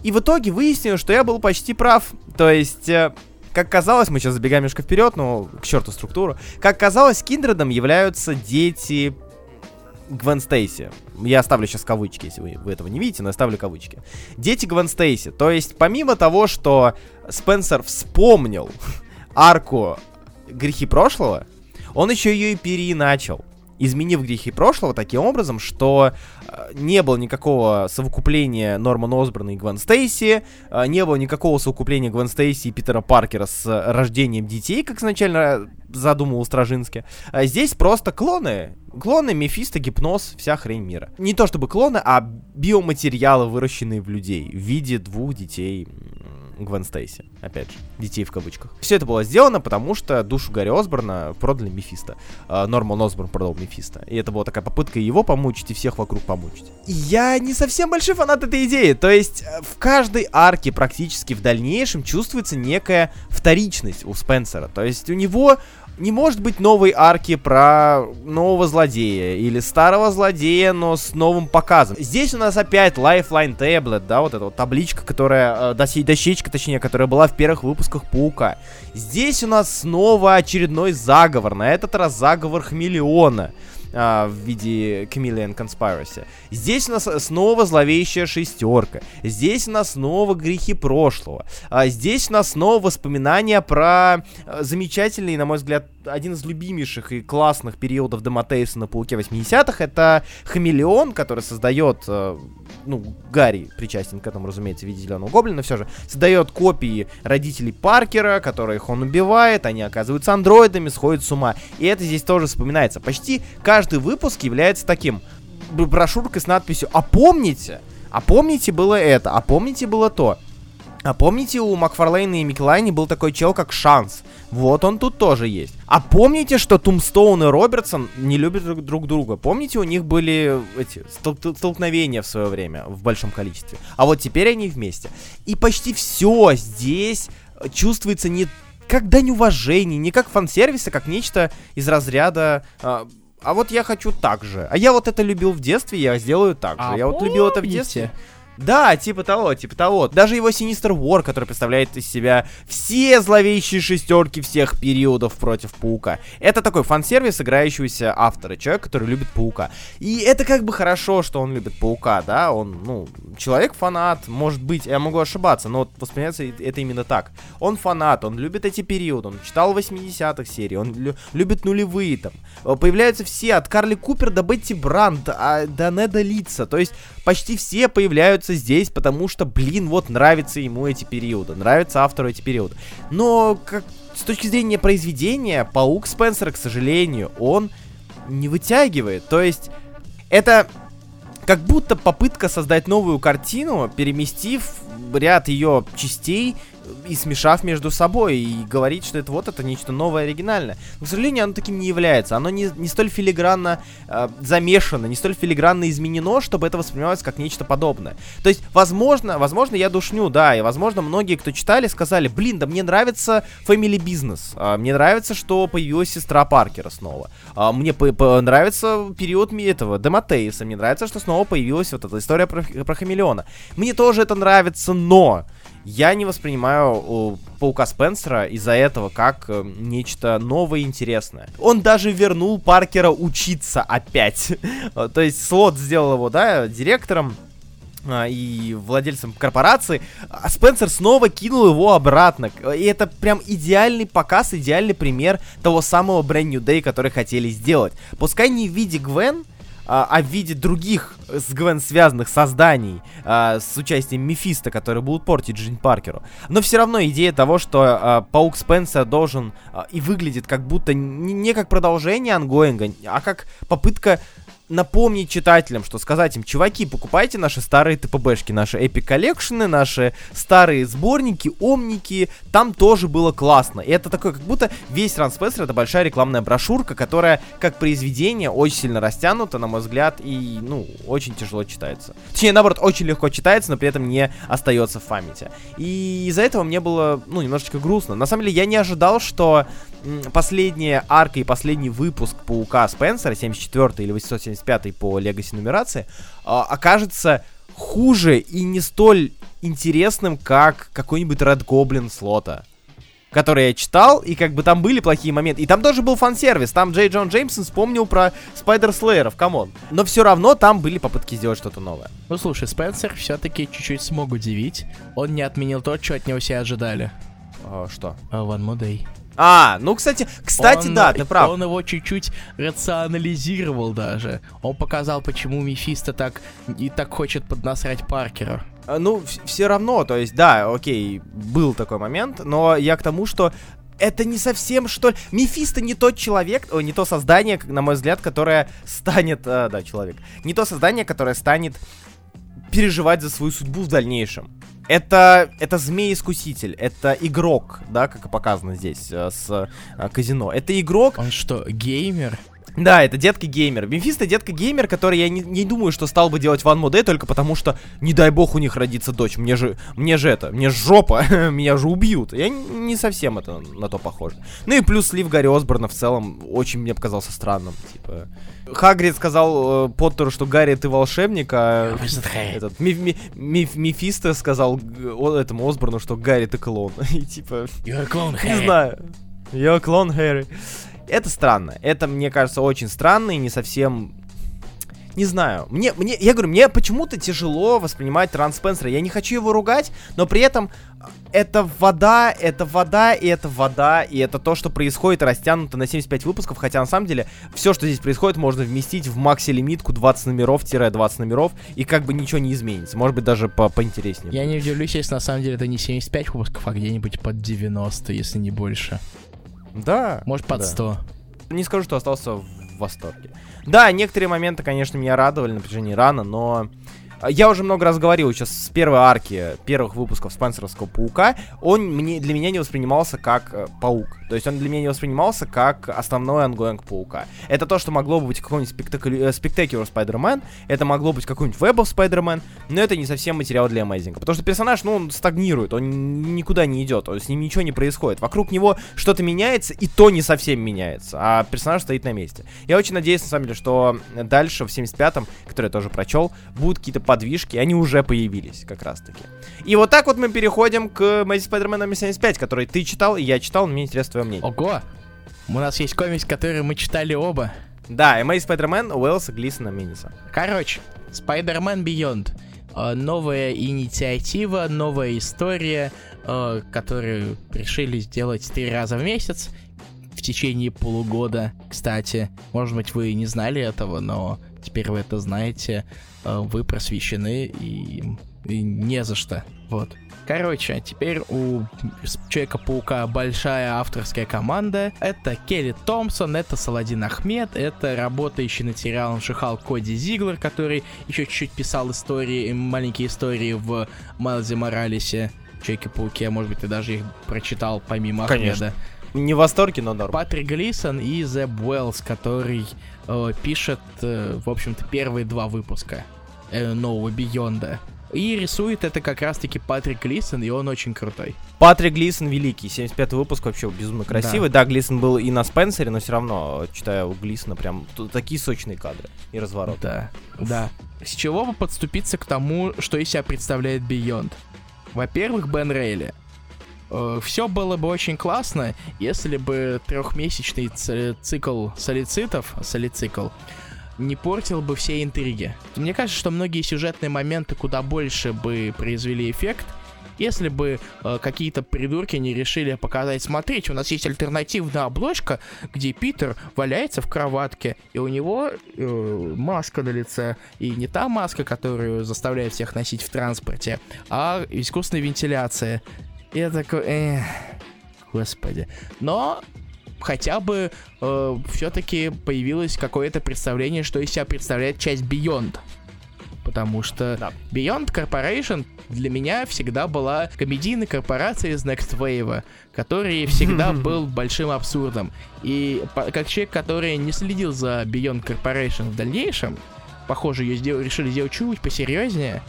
Speaker 2: И в итоге выяснилось, что я был почти прав. То есть, э, как казалось, мы сейчас забегаем немножко вперед, но к черту структуру. Как казалось, Киндредом являются дети Гвен Стейси. Я оставлю сейчас кавычки, если вы, вы этого не видите, но я ставлю кавычки. Дети Гвен Стейси. То есть, помимо того, что Спенсер вспомнил арку грехи прошлого, он еще ее и переиначил изменив грехи прошлого таким образом, что не было никакого совокупления Нормана Осборна и Гвен Стейси, э, не было никакого совокупления Гвен Стейси и Питера Паркера с рождением детей, как изначально задумывал Стражинский. А здесь просто клоны. Клоны, Мефисто, гипноз, вся хрень мира. Не то чтобы клоны, а биоматериалы, выращенные в людей в виде двух детей Гвен Стейси. Опять же, детей в кавычках. Все это было сделано, потому что душу Гарри Осборна продали Мефисто. Э, Норман Осборн продал Мефисто. И это была такая попытка его помучить и всех вокруг помучить. я не совсем большой фанат этой идеи. То есть э, в каждой арке практически в дальнейшем чувствуется некая вторичность у Спенсера. То есть у него не может быть новой арки про нового злодея или старого злодея, но с новым показом. Здесь у нас опять Lifeline Tablet, да, вот эта вот табличка, которая, э, дощечка, точнее, которая была в первых выпусках Паука. Здесь у нас снова очередной заговор, на этот раз заговор Хамелеона а, в виде Chameleon Conspiracy. Здесь у нас снова зловещая шестерка. Здесь у нас снова грехи прошлого. А, здесь у нас снова воспоминания про а, замечательный, на мой взгляд, один из любимейших и классных периодов Демотейса на Пауке 80-х. Это Хамелеон, который создает а, ну, Гарри причастен к этому, разумеется, в виде зеленого гоблина, все же, создает копии родителей Паркера, которых он убивает, они оказываются андроидами, сходят с ума. И это здесь тоже вспоминается. Почти каждый выпуск является таким брошюркой с надписью «А помните? А помните было это? А помните было то?» А помните, у Макфарлейна и Миклайни был такой чел, как Шанс? Вот он тут тоже есть. А помните, что Тумстоун и Робертсон не любят друг, друг друга? Помните, у них были эти стол столкновения в свое время в большом количестве? А вот теперь они вместе. И почти все здесь чувствуется не как дань уважения, не как фан-сервис, а как нечто из разряда... А, а вот я хочу так же. А я вот это любил в детстве, я сделаю так же. А я вот любил это в детстве. Да, типа того, типа того. Даже его Синистер Вор, который представляет из себя все зловещие шестерки всех периодов против Паука. Это такой фан-сервис играющегося автора, человек, который любит Паука. И это как бы хорошо, что он любит Паука, да, он, ну, человек-фанат, может быть, я могу ошибаться, но вот воспринимается это именно так. Он фанат, он любит эти периоды, он читал 80-х серий, он лю любит нулевые там. Э, появляются все, от Карли Купер до Бетти Бранд, а, до Неда Лица, то есть почти все появляются здесь, потому что, блин, вот нравятся ему эти периоды, нравятся автору эти периоды. Но как с точки зрения произведения, Паук Спенсера, к сожалению, он не вытягивает. То есть это как будто попытка создать новую картину, переместив ряд ее частей и смешав между собой, и говорить, что это вот это нечто новое, оригинальное. Но, к сожалению, оно таким не является. Оно не, не столь филигранно э, замешано, не столь филигранно изменено, чтобы это воспринималось как нечто подобное. То есть, возможно, возможно, я душню, да, и возможно, многие, кто читали, сказали, блин, да мне нравится Family Business, э, мне нравится, что появилась сестра Паркера снова, э, мне по по нравится период этого, Демотеиса, мне нравится, что снова появилась вот эта история про, про Хамелеона. Мне тоже это нравится, но я не воспринимаю Паука Спенсера из-за этого как э, нечто новое и интересное. Он даже вернул Паркера учиться опять. То есть Слот сделал его, да, директором а, и владельцем корпорации, а Спенсер снова кинул его обратно. И это прям идеальный показ, идеальный пример того самого Brand New Day, который хотели сделать. Пускай не в виде Гвен, а, а в виде других с Гвен связанных созданий а, с участием Мефиста, которые будут портить жизнь Паркеру. Но все равно идея того, что а, Паук Спенсер должен а, и выглядит как будто не как продолжение ongoing а, а как попытка напомнить читателям, что сказать им, чуваки, покупайте наши старые TPB шки, наши Epic collection ы, наши старые сборники, омники, там тоже было классно. И это такое, как будто весь run Спенсер это большая рекламная брошюрка, которая, как произведение, очень сильно растянута, на мой взгляд, и, ну, очень тяжело читается. Точнее, наоборот, очень легко читается, но при этом не остается в памяти. И из-за этого мне было, ну, немножечко грустно. На самом деле, я не ожидал, что последняя арка и последний выпуск Паука Спенсера, 74 или 875 по Legacy нумерации, а, окажется хуже и не столь интересным, как какой-нибудь Red Goblin Слотта который я читал, и как бы там были плохие моменты. И там тоже был фан-сервис. Там Джей Джон Джеймсон вспомнил про Spider-Slayer ов, come on. Но все равно там были попытки сделать что-то новое.
Speaker 1: Ну слушай, Спенсер все-таки чуть-чуть смог удивить. Он не отменил то, что от него все ожидали.
Speaker 2: А, что?
Speaker 1: Uh, one more day.
Speaker 2: А, ну, кстати, кстати,
Speaker 1: Он-
Speaker 2: да, ты прав.
Speaker 1: Он его чуть-чуть рационализировал даже. Он показал, почему Мефисто так и так хочет поднасрать Паркеру.
Speaker 2: А, Ну, все равно, то есть, да, окей, был такой момент, но я к тому, что это не совсем что ли. Мефисто не тот человек, о, не то создание, на мой взгляд, которое станет, а, да, человек, не то создание, которое станет переживать за свою судьбу в дальнейшем. Это, это змей-искуситель, это игрок, да, как и показано здесь э, с э, казино. Это игрок,
Speaker 1: Он что, геймер?
Speaker 2: да, это детка-геймер. Мемфисто детка-геймер, который я не, не думаю, что стал бы делать One More Day только потому, что, не дай бог, у них родится дочь. Мне же, мне же это, мне жопа, меня же убьют. Я н- не совсем это на то похоже. Ну и плюс слив Гарри Осборна в целом очень мне показался странным. Типа, Хагрид сказал э, Поттеру, что Гарри, ты волшебник, а этот Ми- Ми- Ми- Мефисто сказал о- этому Осборну, что Гарри, ты клоун. И типа,
Speaker 1: You're a clone,
Speaker 2: не
Speaker 1: Harry.
Speaker 2: знаю. Я клон Хэри. Это странно. Это, мне кажется, очень странно и не совсем... Не знаю. Мне, мне, я говорю, мне почему-то тяжело воспринимать Транс Спенсера. Я не хочу его ругать, но при этом э, это вода, это вода, и это вода, и это то, что происходит, растянуто на 75 выпусков, хотя на самом деле все, что здесь происходит, можно вместить в макси-лимитку 20 номеров-20 номеров, и как бы ничего не изменится. Может быть, даже по поинтереснее.
Speaker 1: Я не удивлюсь, если на самом деле это не 75 выпусков, а где-нибудь под 90, если не больше.
Speaker 2: Да.
Speaker 1: Может, под
Speaker 2: да.
Speaker 1: 100.
Speaker 2: не скажу, что остался в восторге. Да, некоторые моменты, конечно, меня радовали на протяжении run а, но я уже много раз говорил сейчас с первой арки первых выпусков Спенсеровского паука, он мне, для меня не воспринимался как э, паук. То есть он для меня не воспринимался как основной ongoing паука. Это то, что могло бы быть какой-нибудь спектакли- э, Spectacular Spider-Man, это могло быть какой-нибудь of Spider-Man, но это не совсем материал для Amazing. Потому что персонаж, ну, он стагнирует, он никуда не идет, с ним ничего не происходит. Вокруг него что-то меняется, и то не совсем меняется, а персонаж стоит на месте. Я очень надеюсь, на самом деле, что дальше, в 75-м, который я тоже прочел, будут какие-то подвижки, они уже появились как раз-таки. И вот так вот мы переходим к Amazing Spider-Man номер 75, который ты читал, и я читал, мне интересно твое мнение.
Speaker 1: Ого! У нас есть комикс, который мы читали оба.
Speaker 2: Да, Amazing Spider-Man Уэллса Глисона Миниса.
Speaker 1: Короче, Spider-Man Beyond. Э, Новая инициатива, новая история, э, которую решили сделать три раза в месяц в течение полугода. Кстати, может быть, вы не знали этого, но теперь вы это знаете. Э, Вы просвещены и, и не за что. Вот. Короче, теперь у Человека-паука большая авторская команда. Это Келли Томпсон, это Саладин Ахмед, это работающий над сериалом Шихал Коди Зиглер, который еще чуть-чуть писал истории, маленькие истории в Майлзе Моралесе. Человеке-пауке, может быть, ты даже их прочитал помимо
Speaker 2: Конечно.
Speaker 1: Ахмеда.
Speaker 2: Не в восторге, но норм.
Speaker 1: Патрик Глисон и Зеб Уэллс, который э, пишет, э, в общем-то, первые два выпуска э, нового Бионда. И рисует это как раз-таки Патрик Глисон, и он очень крутой.
Speaker 2: Патрик Глисон великий, 75 выпуск вообще безумно красивый. Да, Глисон был и на Спенсере, но все равно, читая у Глисона, прям такие сочные кадры и разворот.
Speaker 1: Да, да. С чего бы подступиться к тому, что из себя представляет Бионд? Во-первых, Бен Рейли. Все было бы очень классно, если бы трехмесячный цикл солицитов, солицикл, не портил бы все интриги. Мне кажется, что многие сюжетные моменты куда больше бы произвели эффект, если бы э, какие-то придурки не решили показать, смотрите, у нас есть альтернативная обложка, где Питер валяется в кроватке, и у него э, маска на лице, и не та маска, которую заставляют всех носить в транспорте, а искусственная вентиляция. Я такой, эх, господи. Но хотя бы э, все-таки появилось какое-то представление, что из себя представляет часть Beyond. Потому что
Speaker 2: Да.
Speaker 1: Beyond Corporation для меня всегда была комедийной корпорацией из Next Wave, который всегда был большим абсурдом. И как человек, который не следил за Beyond Corporation в дальнейшем, похоже, ее сдел- решили сделать чуть посерьезнее,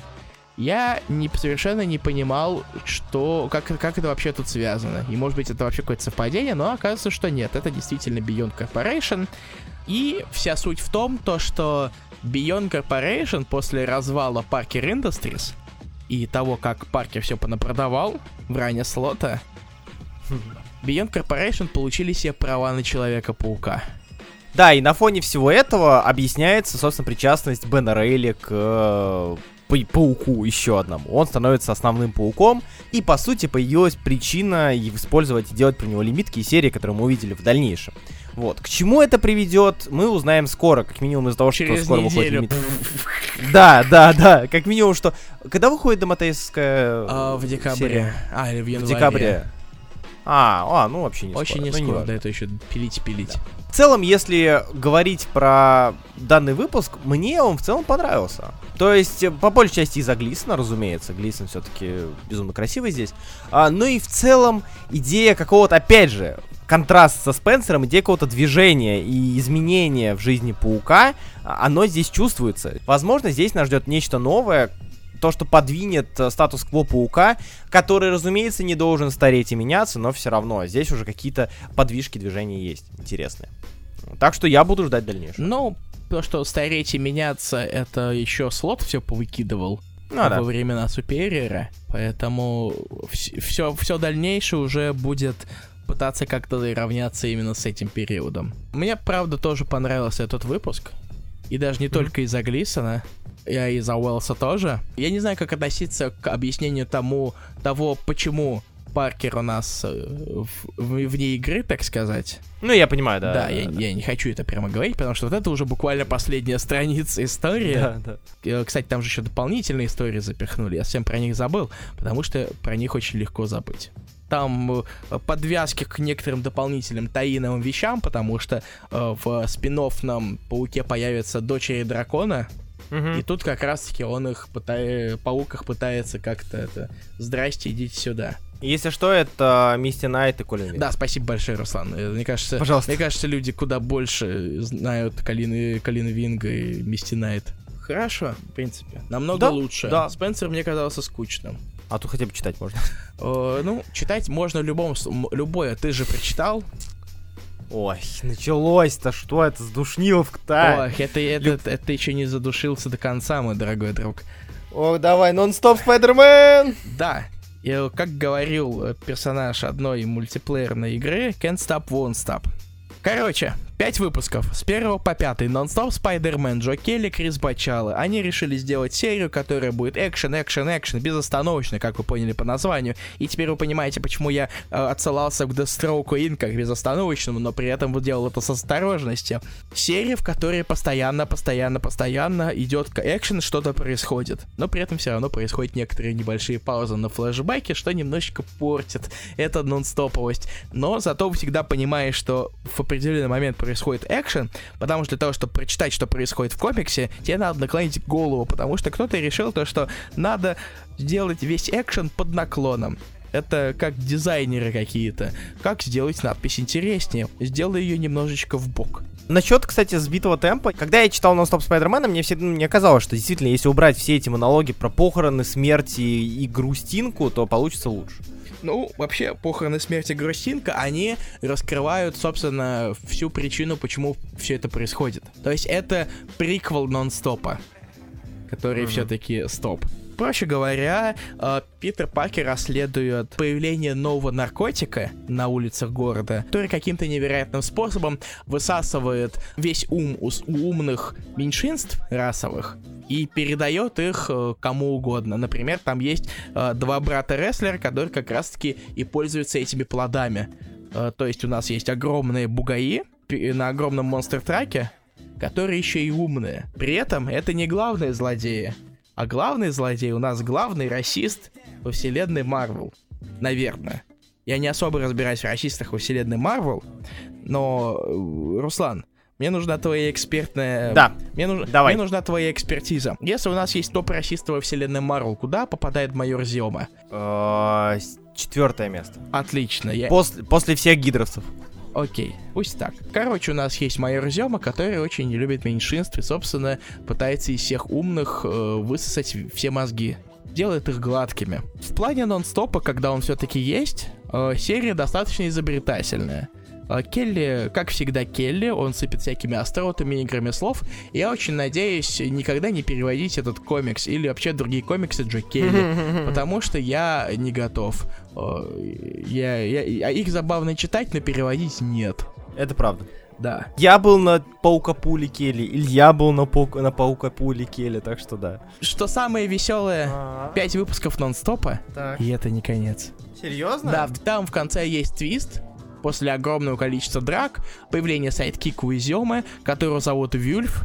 Speaker 1: я не, совершенно не понимал, что, как, как это вообще тут связано. И может быть это вообще какое-то совпадение, но оказывается, что нет. Это действительно Beyond Corporation. И вся суть в том, то, что Beyond Corporation после развала Parker Industries и того, как Паркер все понапродавал в ране слота, Beyond Corporation получили себе права на Человека-паука.
Speaker 2: Да, и на фоне всего этого объясняется, собственно, причастность Бена Рейли к э, пауку еще одному. Он становится основным пауком, и по сути появилась причина использовать и делать про него лимитки и серии, которые мы увидели в дальнейшем. Вот. К чему это приведет, мы узнаем скоро, как минимум из-за того, что
Speaker 1: Через
Speaker 2: скоро выходит
Speaker 1: неделю.
Speaker 2: лимит. Да, да, да. Как минимум, что. Когда выходит Домотейская
Speaker 1: А, в декабре. А, или в
Speaker 2: В
Speaker 1: январе.
Speaker 2: декабре. А, а, ну вообще не
Speaker 1: Очень
Speaker 2: скоро.
Speaker 1: не
Speaker 2: Ну,
Speaker 1: скоро,
Speaker 2: неважно.
Speaker 1: да, это еще пилить и пилить.
Speaker 2: В целом, если говорить про данный выпуск, мне он в целом понравился. То есть, э, по большей части из-за Глисона, разумеется. Глисон все-таки безумно красивый здесь. А, ну и в целом, идея какого-то, опять же, контраст со Спенсером, идея какого-то движения и изменения в жизни Паука, а, оно здесь чувствуется. Возможно, здесь нас ждет нечто новое, то, что подвинет э, статус-кво Паука, который, разумеется, не должен стареть и меняться, но все равно здесь уже какие-то подвижки движения есть интересные. Так что я буду ждать дальнейшего.
Speaker 1: Ну, то, что стареть и меняться, это еще слот все повыкидывал
Speaker 2: Ну
Speaker 1: во
Speaker 2: да.
Speaker 1: времена Супериора, поэтому все, все дальнейшее уже будет пытаться как-то равняться именно с этим периодом. Мне, правда, тоже понравился этот выпуск, и даже не
Speaker 2: Мгм.
Speaker 1: только из-за Глисона, я из-за Уэллса тоже. Я не знаю, как относиться к объяснению тому, того, почему Паркер у нас э, в- в- вне игры, так сказать.
Speaker 2: Ну, я понимаю, да.
Speaker 1: Да, я, я не хочу это прямо говорить, потому что вот это уже буквально последняя страница истории.
Speaker 2: Да, да.
Speaker 1: Э, Кстати, там же еще дополнительные истории запихнули. Я совсем про них забыл, потому что про них очень легко забыть. Там э, подвязки к некоторым дополнительным таиновым вещам, потому что э, в спин нам пауке появятся дочери дракона,
Speaker 2: Мгм.
Speaker 1: и тут как раз-таки он их пытается, паук их пытается как-то это. Здрасте, идите сюда.
Speaker 2: Если что, это Мисти Найт и Колин Вин.
Speaker 1: Да, спасибо большое, Руслан. Э, Мне кажется,
Speaker 2: Пожалуйста.
Speaker 1: мне кажется, люди куда больше знают Калины, Калины Винга и Мисти Найт. Хорошо, в принципе. Намного
Speaker 2: Да,
Speaker 1: лучше.
Speaker 2: да.
Speaker 1: Спенсер мне казался скучным.
Speaker 2: А тут хотя бы читать можно.
Speaker 1: Э, ну, читать можно в любом... Любое. Ты же прочитал.
Speaker 2: Ой, началось-то, что это с душниловка-то?
Speaker 1: Ох, это, это, это еще не задушился до конца, мой дорогой друг.
Speaker 2: Ох, давай, нон-стоп, Спайдермен!
Speaker 1: Да. И, как говорил э, персонаж одной мультиплеерной игры, can't stop, won't stop. Короче, пять выпусков. С первого по пятый. Нон-стоп Спайдермен, Джо Келли, Крис Бачало. Они решили сделать серию, которая будет экшен, экшен, экшен, безостановочно, как вы поняли по названию. И теперь вы понимаете, почему я э, отсылался к Deathstroke Inc. как безостановочному, но при этом делал это с осторожностью. Серия, в которой постоянно, постоянно, постоянно идет экшен, что-то происходит. Но при этом все равно происходят некоторые небольшие паузы на флешбеке, что немножечко портит эту нон-стоповость. Но зато всегда понимаешь, что в определенный момент происходит экшен, потому что для того, чтобы прочитать, что происходит в комиксе, тебе надо наклонить голову, потому что кто-то решил то, что надо сделать весь экшен под наклоном. Это как дизайнеры какие-то. Как сделать надпись интереснее? Сделай ее немножечко в бок.
Speaker 2: Насчет, кстати, сбитого темпа. Когда я читал нон-стоп Спайдермена, мне всегда мне казалось, что действительно, если убрать все эти монологи про похороны, смерти и грустинку, то получится лучше.
Speaker 1: Ну, вообще, похороны смерти Грустинка, они раскрывают, собственно, всю причину, почему все это происходит. То есть это приквел нон-стопа, который
Speaker 2: Мгм.
Speaker 1: все-таки стоп. Проще говоря, э, Питер Паркер расследует появление нового наркотика на улицах города, который каким-то невероятным способом высасывает весь ум у у умных меньшинств расовых и передает их э, кому угодно. Например, там есть э, два брата-рестлера, которые как раз-таки и пользуются этими плодами. То есть у нас есть огромные бугаи на огромном монстр-траке, которые еще и умные. При этом это не главные злодеи, а главный злодей у нас главный расист во вселенной Марвел. Наверное. Я не особо разбираюсь в расистах во вселенной Марвел, но, э, Руслан, мне нужна твоя экспертная...
Speaker 2: Да,
Speaker 1: Мне, нуж-
Speaker 2: Давай.
Speaker 1: мне нужна твоя экспертиза. Если у нас есть топ расиста во вселенной Марвел, куда попадает майор Зиома?
Speaker 2: Э, четвертое место.
Speaker 1: Отлично. Я...
Speaker 2: После, после всех гидровцев.
Speaker 1: Окей, пусть так. Короче, у нас есть майор Зема, который очень не любит меньшинств и, собственно, пытается из всех умных э, высосать все мозги. Делает их гладкими. В плане нон-стопа, когда он все-таки есть, э, серия достаточно изобретательная. Э, Келли, как всегда Келли, он сыпет всякими остротами, играми слов. И я очень надеюсь никогда не переводить этот комикс или вообще другие комиксы Джо Келли. Потому что я не готов. Э, Я, я- их забавно читать, но переводить нет.
Speaker 2: Это правда.
Speaker 1: Да.
Speaker 2: Я был на Паука-Пули Келли, Илья был на, паука, на Паука-Пули Келли, так что да.
Speaker 1: Что самое веселое,
Speaker 2: А,
Speaker 1: пять выпусков нон-стопа,
Speaker 2: Так.
Speaker 1: и это не конец.
Speaker 2: Серьезно?
Speaker 1: Да, там в конце есть твист. После огромного количества драк, появление sidekick а Уиземы, которого зовут Вюльф.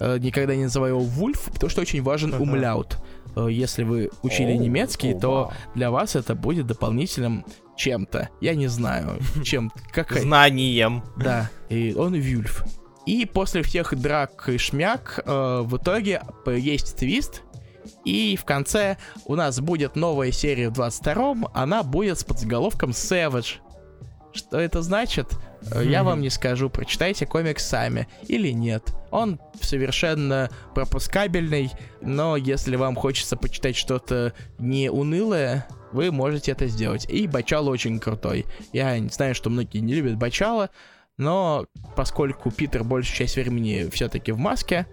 Speaker 1: Э, никогда не называю его Вульф, потому что очень важен умляут. Э, если вы учили
Speaker 2: Оу,
Speaker 1: немецкий,
Speaker 2: оу,
Speaker 1: то
Speaker 2: вау.
Speaker 1: для вас это будет дополнительным чем-то. Я не знаю, чем. Какая.
Speaker 2: Знанием.
Speaker 1: Да, и он Вюльф. И после всех драк и шмяк э, в итоге есть твист. И в конце у нас будет новая серия в 22-м. Она будет с подзаголовком Savage. Что это значит? Э, Я вам не скажу. Прочитайте комикс сами. Или нет. Он совершенно пропускабельный. Но если вам хочется почитать что-то не унылое, вы можете это сделать. И Бачало очень крутой. Я знаю, что многие не любят Бачало, но поскольку Питер большую часть времени все-таки в маске,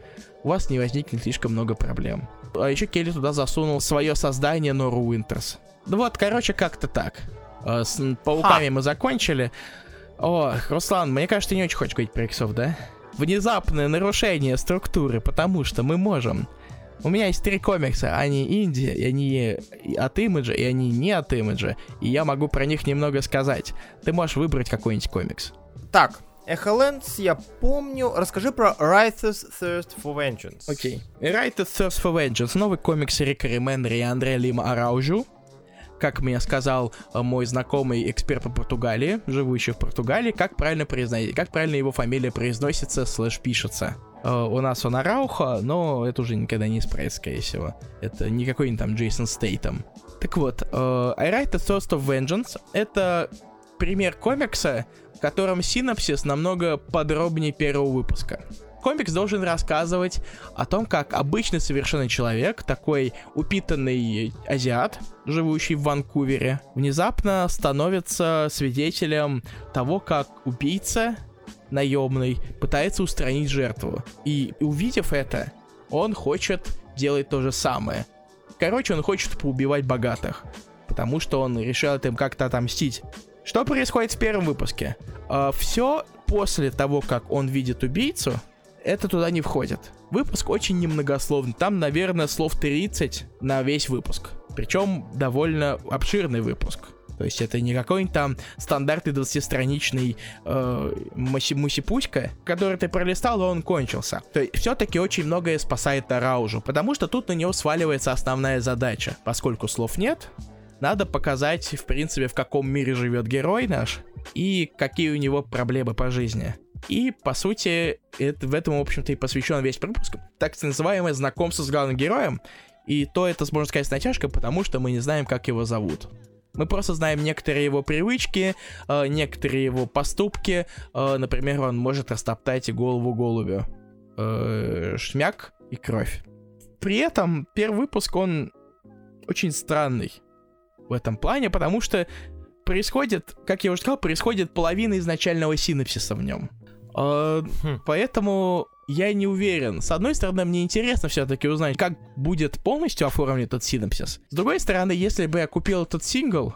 Speaker 1: у вас не возникнет слишком много проблем. А еще Келли туда засунул свое создание Нору Уинтерс. Ну вот, короче, как-то так. А, С пауками мы закончили. О, Руслан, мне кажется, ты не очень хочешь говорить про иксов, да? Внезапное нарушение структуры, потому что мы можем. У меня есть три комикса, они инди, и они от имиджа, и они не от имиджа, и я могу про них немного сказать. Ты можешь выбрать какой-нибудь комикс.
Speaker 2: Так, Эхолендс, я помню. Расскажи про Writer's Thirst for Vengeance.
Speaker 1: Окей. Right to Thirst for Vengeance. Новый комикс Рика Рименри и Андрея Лима Араужу. Как мне сказал э, мой знакомый эксперт по Португалии, живущий в Португалии, как правильно произносить, как правильно его фамилия произносится, слэш пишется. Э, у нас он Арауха, но это уже никогда не исправится, скорее всего. Это не какой-нибудь там Джейсон Стейтом. Так вот, э, I Write the Thirst of Vengeance — это пример комикса, в котором синапсис намного подробнее первого выпуска. Комикс должен рассказывать о том, как обычный совершенно человек, такой упитанный азиат, живущий в Ванкувере, внезапно становится свидетелем того, как убийца наемный пытается устранить жертву. И увидев это, он хочет делать то же самое. Короче, он хочет поубивать богатых, потому что он решил им как-то отомстить. Что происходит в первом выпуске? все после того, как он видит убийцу, это туда не входит. Выпуск очень немногословный. Там, наверное, слов 30 на весь выпуск. Причем довольно обширный выпуск. То есть это не какой-нибудь там стандартный 20-страничный э, мусипуська, который ты пролистал, и он кончился. То есть все-таки очень многое спасает Араужу, потому что тут на него сваливается основная задача. Поскольку слов нет, надо показать, в принципе, в каком мире живет герой наш и какие у него проблемы по жизни. И, по сути, это, в этом, в общем-то, и посвящен весь выпуск. Так называемое знакомство с главным героем. И то это, можно сказать, с натяжкой, потому что мы не знаем, как его зовут. Мы просто знаем некоторые его привычки, э, некоторые его поступки. Э, например, он может растоптать голову голубю. Э, шмяк и кровь. При этом первый выпуск, он очень странный в этом плане, потому что происходит, как я уже сказал, происходит половина изначального синапсиса в нем. Э,
Speaker 2: Хм.
Speaker 1: Поэтому я не уверен. С одной стороны, мне интересно все-таки узнать, как будет полностью оформлен этот синапсис. С другой стороны, если бы я купил этот сингл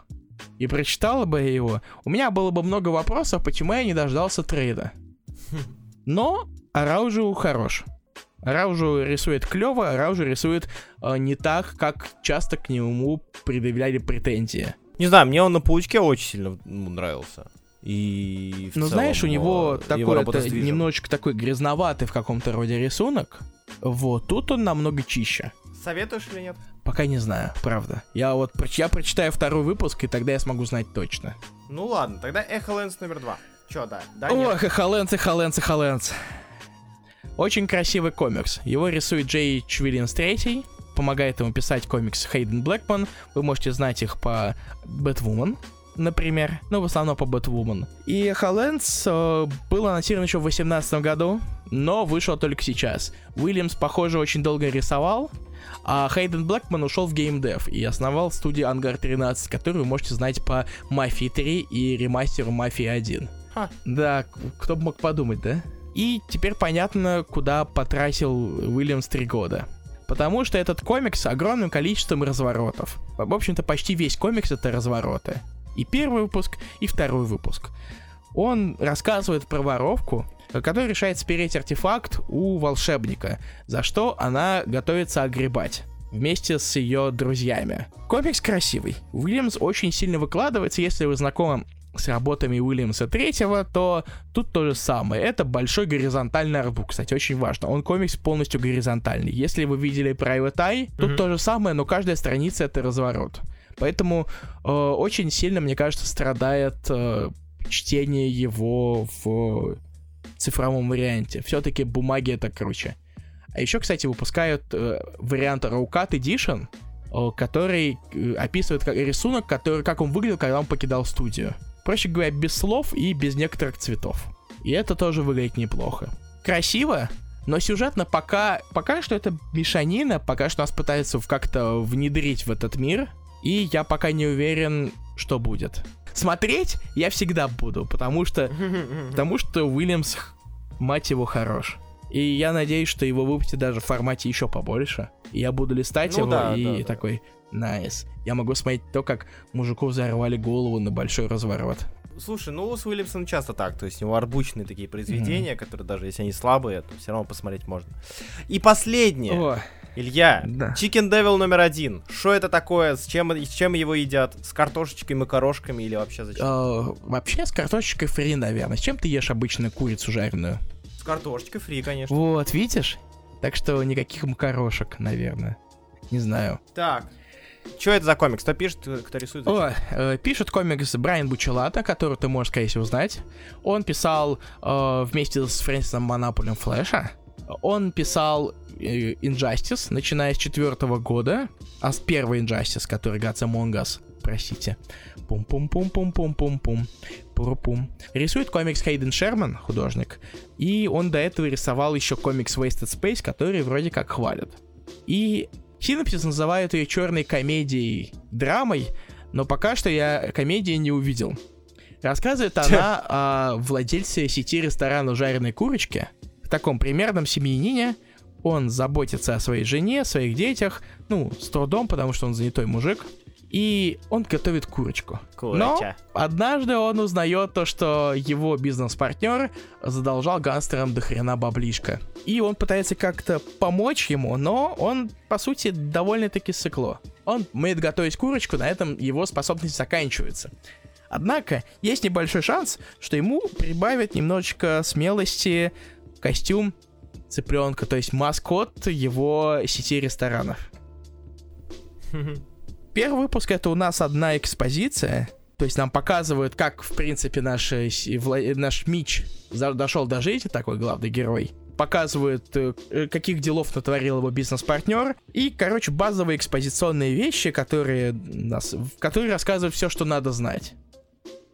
Speaker 1: и прочитал бы его, у меня было бы много вопросов, почему я не дождался трейда. Но Араужу хорош. Араужу рисует клево, Араужу рисует э, не так, как часто к нему предъявляли претензии.
Speaker 2: Не знаю, мне он на Паучке очень сильно нравился. И в
Speaker 1: Ну,
Speaker 2: целом,
Speaker 1: знаешь, у него
Speaker 2: э,
Speaker 1: такой это немножечко такой грязноватый в каком-то роде рисунок. Вот, тут он намного чище.
Speaker 2: Советуешь или нет?
Speaker 1: Пока не знаю, правда. Я вот я прочитаю второй выпуск, и тогда я смогу знать точно.
Speaker 2: Ну ладно, тогда Эхолендс номер два. Чё, да? Да, нет?
Speaker 1: Ох, Халенс, и Халенс. Очень красивый комикс. Его рисует Джей Чвиллинс III. Помогает ему писать комикс Хейден Блэкман. Вы можете знать их по Бэтвумен, например. Ну, в основном по Бэтвумен. И Халенс э, был анонсирован еще в 2018 году, но вышел только сейчас. Уильямс, похоже, очень долго рисовал. А Хейден Блэкман ушел в геймдев и основал студию Ангар 13, которую вы можете знать по Мафии 3 и ремастеру Мафии 1.
Speaker 2: Ха.
Speaker 1: Да, кто бы мог подумать, да? И теперь понятно, куда потратил Уильямс три года. Потому что этот комикс с огромным количеством разворотов. В общем-то, почти весь комикс это развороты. И первый выпуск, и второй выпуск. Он рассказывает про воровку, которая решает спереть артефакт у волшебника, за что она готовится огребать вместе с ее друзьями. Комикс красивый. Уильямс очень сильно выкладывается, если вы знакомы с работами Уильямса третьего, то тут то же самое. Это большой горизонтальный артбук, кстати, очень важно. Он комикс полностью горизонтальный. Если вы видели Private Eye, тут mm-hmm. то же самое, но каждая страница это разворот. Поэтому э, очень сильно, мне кажется, страдает э, чтение его в цифровом варианте. Все-таки бумаги это круче. А еще, кстати, выпускают э, вариант Rowcat Edition, э, который э, описывает как, рисунок, который, как он выглядел, когда он покидал студию. Проще говоря, без слов и без некоторых цветов. И это тоже выглядит неплохо. Красиво, но сюжетно пока, пока что это мешанина, пока что нас пытаются как-то внедрить в этот мир, и я пока не уверен, что будет. Смотреть я всегда буду, потому что, потому что Уильямс, мать его, хорош. И я надеюсь, что его выпустят даже в формате еще побольше. И я буду листать ну, его да, и да, такой, найс. Я могу смотреть то, как мужику взорвали голову на большой разворот.
Speaker 2: Слушай, ну с Уильямсом часто так, то есть у него арбучные такие произведения, mm-hmm. которые даже если они слабые, то все равно посмотреть можно. И последнее. О. Илья, да. Chicken Devil номер один. Что это такое? С чем, с чем его едят? С картошечками, макарошками или вообще зачем?
Speaker 1: Uh, вообще с картошечкой фри, наверное. С чем ты ешь обычно курицу жареную?
Speaker 2: С картошечкой фри, конечно.
Speaker 1: Вот, видишь? Так что никаких макарошек, наверное. Не знаю.
Speaker 2: Так, что это за комикс? Кто пишет, кто рисует?
Speaker 1: О, э, пишет комикс Брайан Бучелата, который ты можешь, скорее всего, знать. Он писал э, вместе с Фрэнсисом Монополем Флэша. Он писал Injustice, начиная с четвертого года, а с первого Injustice, который Gods Among Us, простите. Пум-пум-пум-пум-пум-пум-пум. Пуру-пум. Рисует комикс Хейден Шерман, художник, и он до этого рисовал еще комикс Wasted Space, который вроде как хвалят. И Синопсис называют ее черной комедией, драмой, но пока что я комедии не увидел. Рассказывает она о владельце сети ресторана «Жареной курочки», в таком примерном семьянине, он заботится о своей жене, своих детях, ну, с трудом, потому что он занятой мужик, и он готовит курочку. Куроча. Но однажды он узнает то, что его бизнес-партнер задолжал гангстерам до хрена баблишка. И он пытается как-то помочь ему, но он, по сути, довольно-таки сыкло. Он умеет готовить курочку, на этом его способность заканчивается. Однако, есть небольшой шанс, что ему прибавят немножечко смелости костюм цыпленка, то есть маскот его сети ресторанов. Первый выпуск это у нас одна экспозиция, то есть нам показывают, как, в принципе, наш, э, наш Мич дошел до жизни, такой главный герой. Показывают, э, э, каких делов натворил его бизнес-партнер. И, короче, базовые экспозиционные вещи, которые, нас, которые рассказывают все, что надо знать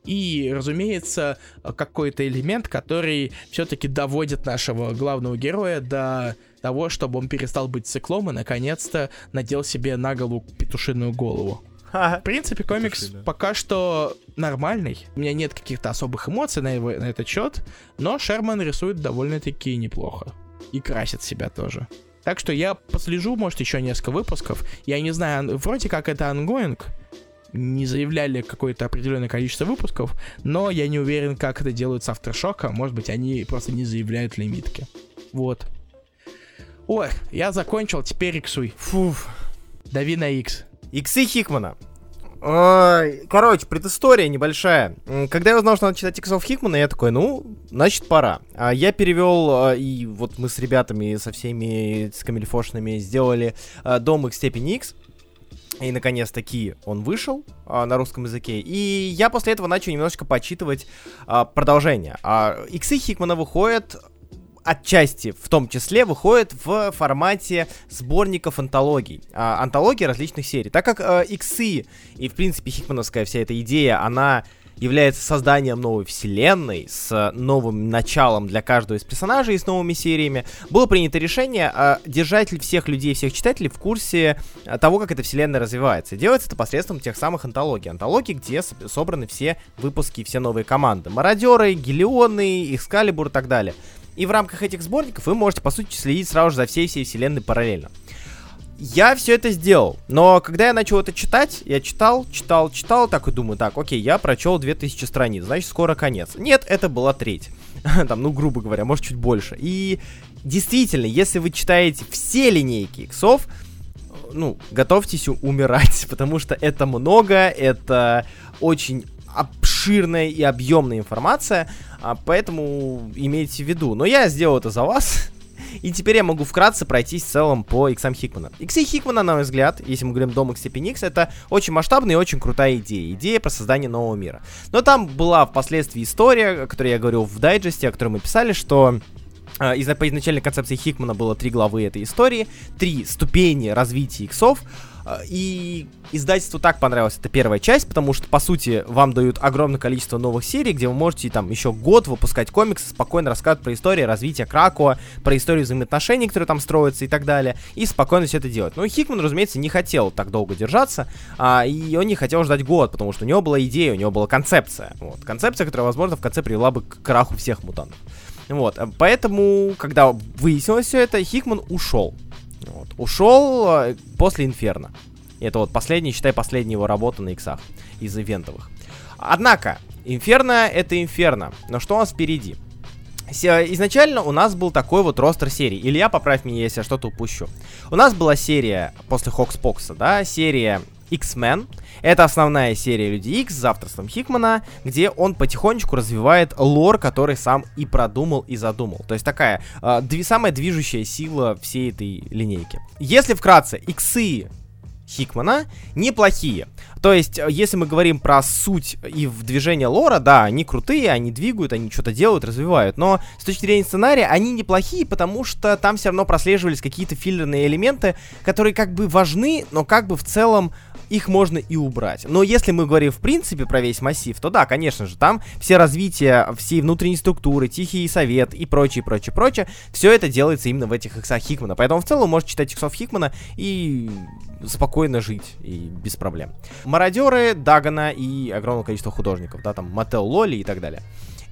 Speaker 1: и, разумеется, какой-то элемент, который все-таки доводит нашего главного героя до того, чтобы он перестал быть циклом и наконец-то надел себе на голову петушиную голову. В принципе, комикс Петуши, пока что нормальный. У меня нет каких-то особых эмоций на, его, на этот счет, но Шерман рисует довольно-таки неплохо. И красит себя тоже. Так что я послежу, может, еще несколько выпусков. Я не знаю, вроде как это ongoing, не заявляли какое-то определенное количество выпусков, но я не уверен, как это делают с Aftershock. Может быть, они просто не заявляют лимитки. Вот. Ой, я закончил, теперь иксуй. Фуф. Дави на X.
Speaker 2: Иксы Хикмана. Короче, предыстория небольшая. Когда я узнал, что надо читать иксов Хикмана, я такой, ну, значит, пора. А я перевел, а, и вот мы с ребятами, со всеми с камильфошными сделали а, дом X степени X. И, наконец-таки, он вышел а, на русском языке. И я после этого начал немножечко почитывать а, продолжение. А, иксы Хикмана выходят отчасти, в том числе, выходит в формате сборников антологий. А, антологий различных серий. Так как а, иксы и, в принципе, хикмановская вся эта идея, она является созданием новой вселенной с новым началом для каждого из персонажей и с новыми сериями, было принято решение э, держать всех людей, всех читателей в курсе э, того, как эта вселенная развивается. делается это посредством тех самых антологий. Антологий, где собраны все выпуски, все новые команды. Мародеры, Гелионы, Экскалибур и так далее. И в рамках этих сборников вы можете, по сути, следить сразу же за всей всей вселенной параллельно. Я все это сделал. Но когда я начал это читать, я читал, читал, читал, так и думаю, так, окей, я прочел 2000 страниц, значит, скоро конец. Нет, это была треть. Там, ну, грубо говоря, может, чуть больше. И действительно, если вы читаете все линейки иксов, ну, готовьтесь умирать, потому что это много, это очень обширная и объемная информация, а, поэтому имейте в виду. Но я сделал это за вас, и теперь я могу вкратце пройтись в целом по иксам Хикмана. Иксы Хикмана, на мой взгляд, если мы говорим дом степень X, это очень масштабная и очень крутая идея. Идея про создание нового мира. Но там была впоследствии история, о которой я говорил в дайджесте, о которой мы писали, что а, из по изначальной концепции Хикмана было три главы этой истории, три ступени развития иксов. А, и издательству так понравилась эта первая часть, потому что, по сути, вам дают огромное количество новых серий, где вы можете там еще год выпускать комиксы, спокойно рассказывать про историю развития Кракуа, про историю взаимоотношений, которые там строятся и так далее, и спокойно все это делать. Но Хикман, разумеется, не хотел так долго держаться, а, и он не хотел ждать год, потому что у него была идея, у него была концепция. Вот, концепция, которая, возможно, в конце привела бы к краху всех мутантов. Вот, э, поэтому, когда выяснилось все это, Хикман ушел. Вот. Ушел э, после Инферно. Это вот последний, считай, последняя его работа на иксах из ивентовых. Однако, Инферно это Инферно. Но что у нас впереди? Изначально у нас был такой вот ростер серий. Илья, поправь меня, если я что-то упущу. У нас была серия после Хокспокса, да, серия X-Men. Это основная серия Люди X с авторством Хикмана, где он потихонечку развивает лор, который сам и продумал, и задумал. То есть такая э, дви- самая движущая сила всей этой линейки. Если вкратце, иксы Хикмана неплохие. То есть, э, если мы говорим про суть и в движение лора, да, они крутые, они двигают, они что-то делают, развивают, но с точки зрения сценария они неплохие, потому что там все равно прослеживались какие-то филлерные элементы, которые как бы важны, но как бы в целом их можно и убрать. Но если мы говорим в принципе про весь массив, то да, конечно же, там все развитие всей внутренней структуры, тихий совет и прочее, прочее, прочее, все это делается именно в этих иксах Хикмана. Поэтому в целом можете читать иксов Хикмана и спокойно жить и без проблем. Мародеры, Дагана и огромное количество художников, да, там Мател Лоли и так далее.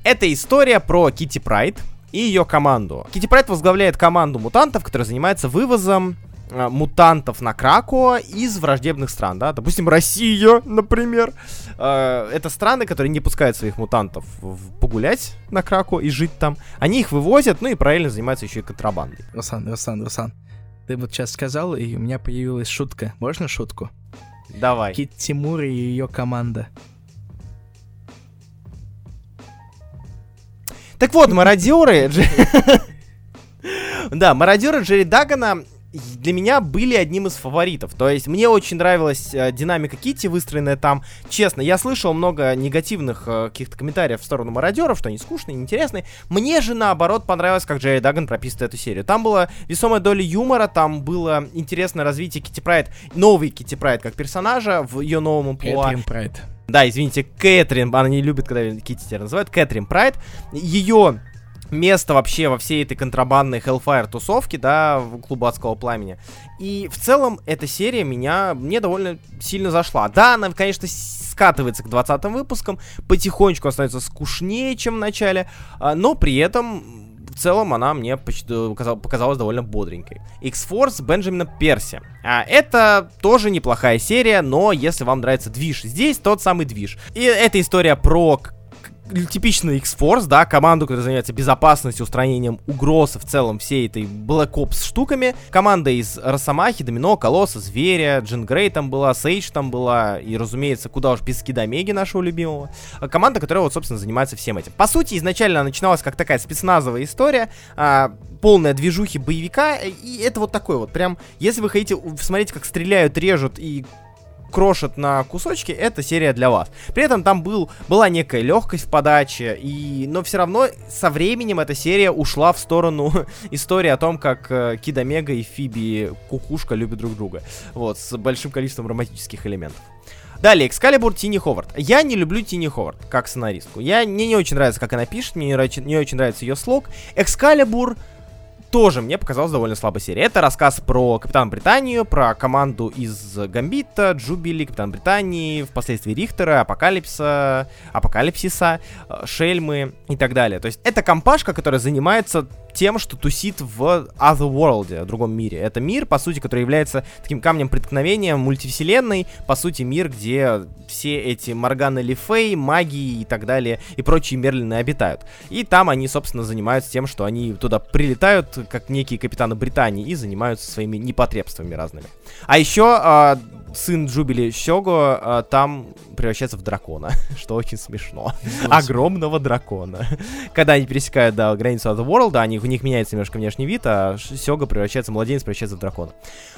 Speaker 2: Это история про Кити Прайд и ее команду. Кити Прайд возглавляет команду мутантов, которая занимается вывозом мутантов на Крако из враждебных стран, да, допустим, Россия, например. Э, это страны, которые не пускают своих мутантов погулять на Крако и жить там. Они их вывозят, ну и правильно занимаются еще и контрабандой.
Speaker 1: Руслан, Руслан, Руслан, ты вот сейчас сказал, и у меня появилась шутка. Можно шутку?
Speaker 2: Давай.
Speaker 1: Кит Тимур и ее команда.
Speaker 2: Так вот, мародеры... Да, мародеры Джерри Дагана для меня были одним из фаворитов. То есть мне очень нравилась э, динамика Кити, выстроенная там. Честно, я слышал много негативных э, каких-то комментариев в сторону мародеров, что они скучные, неинтересные. Мне же наоборот понравилось, как Джерри Даган прописывает эту серию. Там была весомая доля юмора, там было интересное развитие Кити Прайд, новый Кити Прайд как персонажа в ее новом амплуа.
Speaker 1: Кэтрин Прайд.
Speaker 2: Да, извините, Кэтрин, она не любит, когда Кити теперь называют, Кэтрин Прайд. Ее место вообще во всей этой контрабандной Hellfire тусовке, да, в клубу адского пламени. И в целом эта серия меня, мне довольно сильно зашла. Да, она, конечно, скатывается к 20 выпускам, потихонечку становится скучнее, чем в начале, а, но при этом в целом она мне показалась довольно бодренькой. X-Force Бенджамина Перси. А, это тоже неплохая серия, но если вам нравится движ здесь, тот самый движ. И эта история про типичный X-Force, да, команду, которая занимается безопасностью, устранением угроз в целом всей этой Black Ops штуками. Команда из Росомахи, Домино, Колосса, Зверя, Джин Грей там была, Сейдж там была, и, разумеется, куда уж без Кидомеги нашего любимого. А команда, которая вот, собственно, занимается всем этим. По сути, изначально начиналась как такая спецназовая история, а, полная движухи боевика, и это вот такой вот, прям, если вы хотите смотреть, как стреляют, режут и крошат на кусочки, это серия для вас. При этом там был, была некая легкость в подаче, и, но все равно со временем эта серия ушла в сторону истории о том, как э, Кид Омега и Фиби Кукушка любят друг друга. Вот, с большим количеством романтических элементов. Далее, Экскалибур Тини Ховард. Я не люблю Тини Ховард как сценаристку. Я, мне не очень нравится, как она пишет, мне не, не очень нравится ее слог. Экскалибур тоже мне показалась довольно слабой серией. Это рассказ про Капитана Британию, про команду из Гамбита, Джубили, Капитан Британии, впоследствии Рихтера, Апокалипса, Апокалипсиса, э, Шельмы и так далее. То есть это компашка, которая занимается тем, что тусит в Otherworld, в другом мире. Это мир, по сути, который является таким камнем преткновения мультивселенной, по сути, мир, где все эти Морганы Лифей, магии и так далее, и прочие Мерлины обитают. И там они, собственно, занимаются тем, что они туда прилетают, как некие капитаны Британии, и занимаются своими непотребствами разными. А еще э, сын Джубили Сёго э, там превращается в дракона, что очень смешно. Огромного дракона. Когда они пересекают, да, границу Otherworld, они, у них меняется немножко внешний вид, а Сёга превращается, младенец превращается в дракона.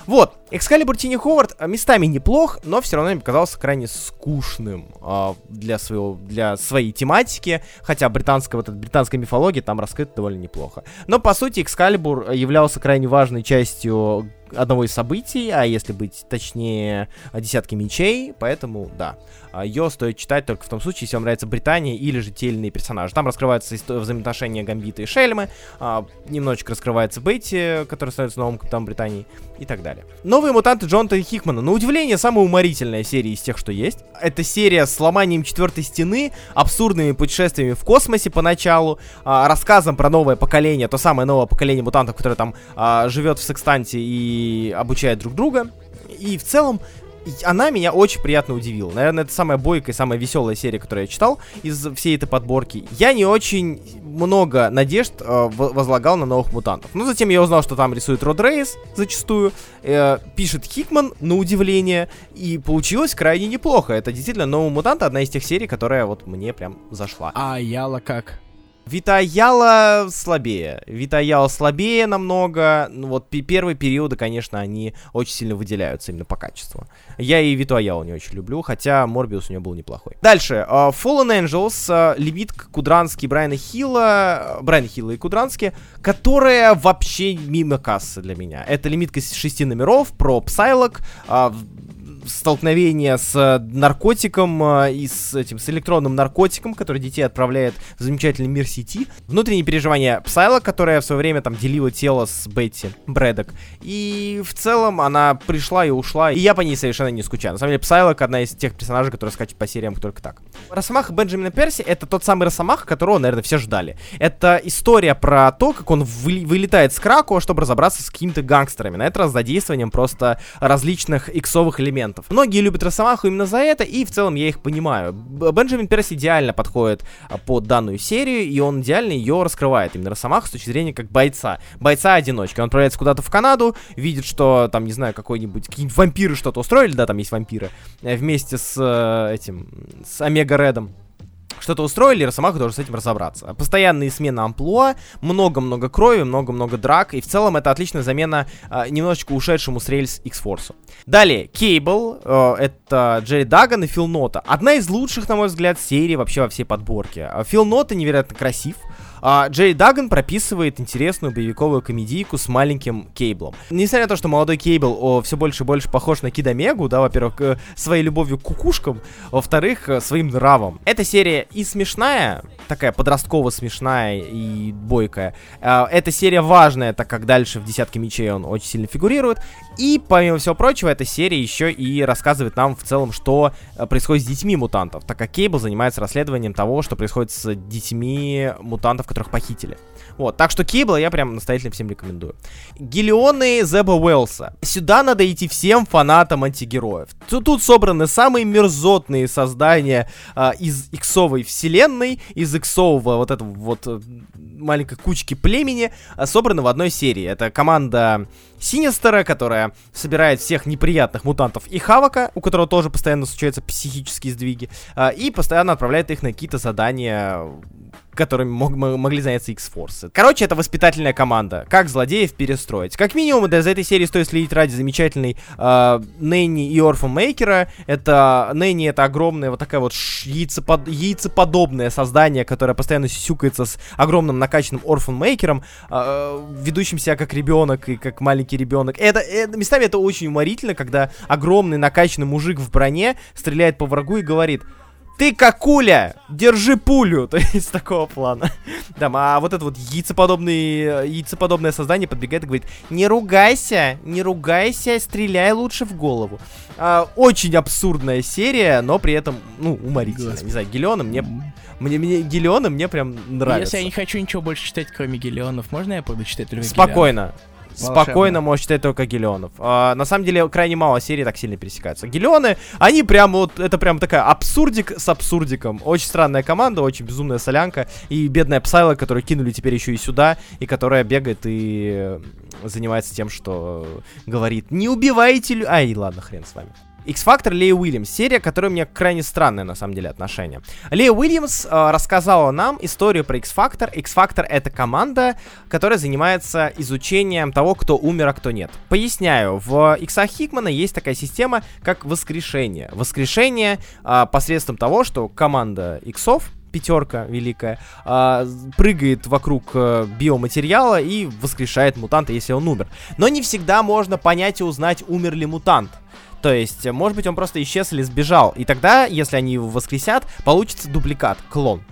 Speaker 2: Вот, Экскалибур Тини Ховард э, местами неплох, но все равно мне показался крайне скучным э, для, своего, для своей тематики, хотя британская, вот эта британская мифология там раскрыта довольно неплохо. Но, по сути, Экскалибур являлся крайне важной частью одного из событий, а если быть точнее, десятки мечей, поэтому да. А, ее стоит читать только в том случае, если вам нравится Британия или же те или иные персонажи. Там раскрываются взаимоотношения Гамбита и Шельмы, а, немножечко раскрывается Бетти, который становится новым капитаном Британии и так далее. Новые мутанты Джонатана Хикмана. На удивление, самая уморительная серия из тех, что есть. Это серия с ломанием четвертой стены, абсурдными путешествиями в космосе поначалу, а, рассказом про новое поколение, то самое новое поколение мутантов, которое там живет в секстанте и обучает друг друга. И в целом она меня очень приятно удивила. Наверное, это самая бойкая, самая веселая серия, которую я читал из всей этой подборки. Я не очень много надежд э, возлагал на новых мутантов. Но затем я узнал, что там рисует Род Рейс зачастую, э, пишет Хикман, на удивление, и получилось крайне неплохо. Это действительно новый мутант, одна из тех серий, которая вот мне прям зашла.
Speaker 1: А Яла как?
Speaker 2: Витаяла слабее. Витаяла слабее намного. Ну, вот первые периоды, конечно, они очень сильно выделяются именно по качеству. Я и Виту Аялу не очень люблю, хотя Морбиус у него был неплохой. Дальше. Uh, Fallen Angels, uh, лимитка Кудрански Брайана Хилла, uh, Брайана Хилла и Кудрански, которая вообще мимо кассы для меня. Это лимитка из шести номеров про Псайлок, uh, столкновение с э, наркотиком э, и с этим с электронным наркотиком, который детей отправляет в замечательный мир сети. Внутренние переживания Псайлок, которая в свое время там делила тело с Бетси Брэддок. И в целом она пришла и ушла, и я по ней совершенно не скучаю. На самом деле Псайлок одна из тех персонажей, которые скачут по сериям только так. Росомаха Бенджамина Перси это тот самый Росомаха, которого, наверное, все ждали. Это история про то, как он вы, вылетает с Краку, чтобы разобраться с какими-то гангстерами. На этот раз задействованием просто различных иксовых элементов моментов. Многие любят Росомаху именно за это, и в целом я их понимаю. Бенджамин Перс идеально подходит а, под данную серию, и он идеально ее раскрывает, именно Росомаху с точки зрения как бойца. Бойца-одиночки. Он отправляется куда-то в Канаду, видит, что там, не знаю, какой-нибудь, какие-нибудь вампиры что-то устроили, да, там есть вампиры, э, вместе с э, этим, с Омега Редом что-то устроили, и Росомаха должен с этим разобраться. Постоянные смены амплуа, много-много крови, много-много драк, и в целом это отличная замена э, немножечко ушедшему с рельс X-Force. Далее, Кейбл, э, это Джерри Даган и Фил Нота. Одна из лучших, на мой взгляд, серий вообще во всей подборке. А Фил Нота невероятно красив, а, Джей Даган прописывает интересную боевиковую комедийку с маленьким Кейблом. Несмотря на то, что молодой Кейбл о, все больше и больше похож на Кида Мегу, да, во-первых, э, своей любовью к кукушкам, во-вторых, э, своим нравом. Эта серия и смешная, такая подростково смешная и бойкая. Э, эта серия важная, так как дальше в «Десятке мечей» он очень сильно фигурирует. И, помимо всего прочего, эта серия еще и рассказывает нам в целом, что происходит с детьми мутантов, так как Кейбл занимается расследованием того, что происходит с детьми мутантов, которых похитили. Вот, так что Кейбла я прям настоятельно всем рекомендую. Гелионы Зеба Уэлса. Сюда надо идти всем фанатам антигероев. Тут, тут собраны самые мерзотные создания а, из иксовой вселенной, из иксового вот этого вот э, маленькой кучки племени, а, собраны в одной серии. Это команда Синистера, которая собирает всех неприятных мутантов и Хавака, у которого тоже постоянно случаются психические сдвиги, а, и постоянно отправляет их на какие-то задания которыми мог, могли заняться X-Force. Короче, это воспитательная команда. Как злодеев перестроить. Как минимум, да, за этой серией стоит следить ради замечательной э, Нэнни и Орфан Мейкера. Это Нэнни это огромное вот такая вот яйцепод, яйцеподобное создание, которое постоянно сюкается с огромным накачанным Орфан Мейкером, э, ведущим себя как ребенок и как маленький ребенок. Это, это местами это очень уморительно, когда огромный накачанный мужик в броне стреляет по врагу и говорит ты какуля, держи пулю, то есть такого плана. Да, а вот это вот яйцеподобный, яйцеподобное создание подбегает и говорит, не ругайся, не ругайся, стреляй лучше в голову. А, очень абсурдная серия, но при этом, ну, уморительная. Господи. Не знаю, Гелиона мне, мне, мне Гелиона мне прям нравится.
Speaker 1: Если я не хочу ничего больше читать, кроме Гелионов, можно я буду читать только
Speaker 2: Спокойно. Волшебно. Спокойно можешь читать только Гелионов. А, на самом деле, крайне мало серий так сильно пересекаются. Гелионы, они прям вот, это прям такая абсурдик с абсурдиком. Очень странная команда, очень безумная солянка. И бедная Псайла, которую кинули теперь еще и сюда, и которая бегает и занимается тем, что говорит, не убивайте... Ай, ладно, хрен с вами. X-Factor Лея Уильямс. Серия, которая у меня крайне странное, на самом деле, отношение. Лея Уильямс э, рассказала нам историю про X-Factor. X-Factor — это команда, которая занимается изучением того, кто умер, а кто нет. Поясняю. В Иксах Хикмана есть такая система, как воскрешение. Воскрешение э, посредством того, что команда Иксов, пятерка великая, э, прыгает вокруг э, биоматериала и воскрешает мутанта, если он умер. Но не всегда можно понять и узнать, умер ли мутант. То есть, может быть, он просто исчез или сбежал. И тогда, если они его воскресят, получится дубликат, клон.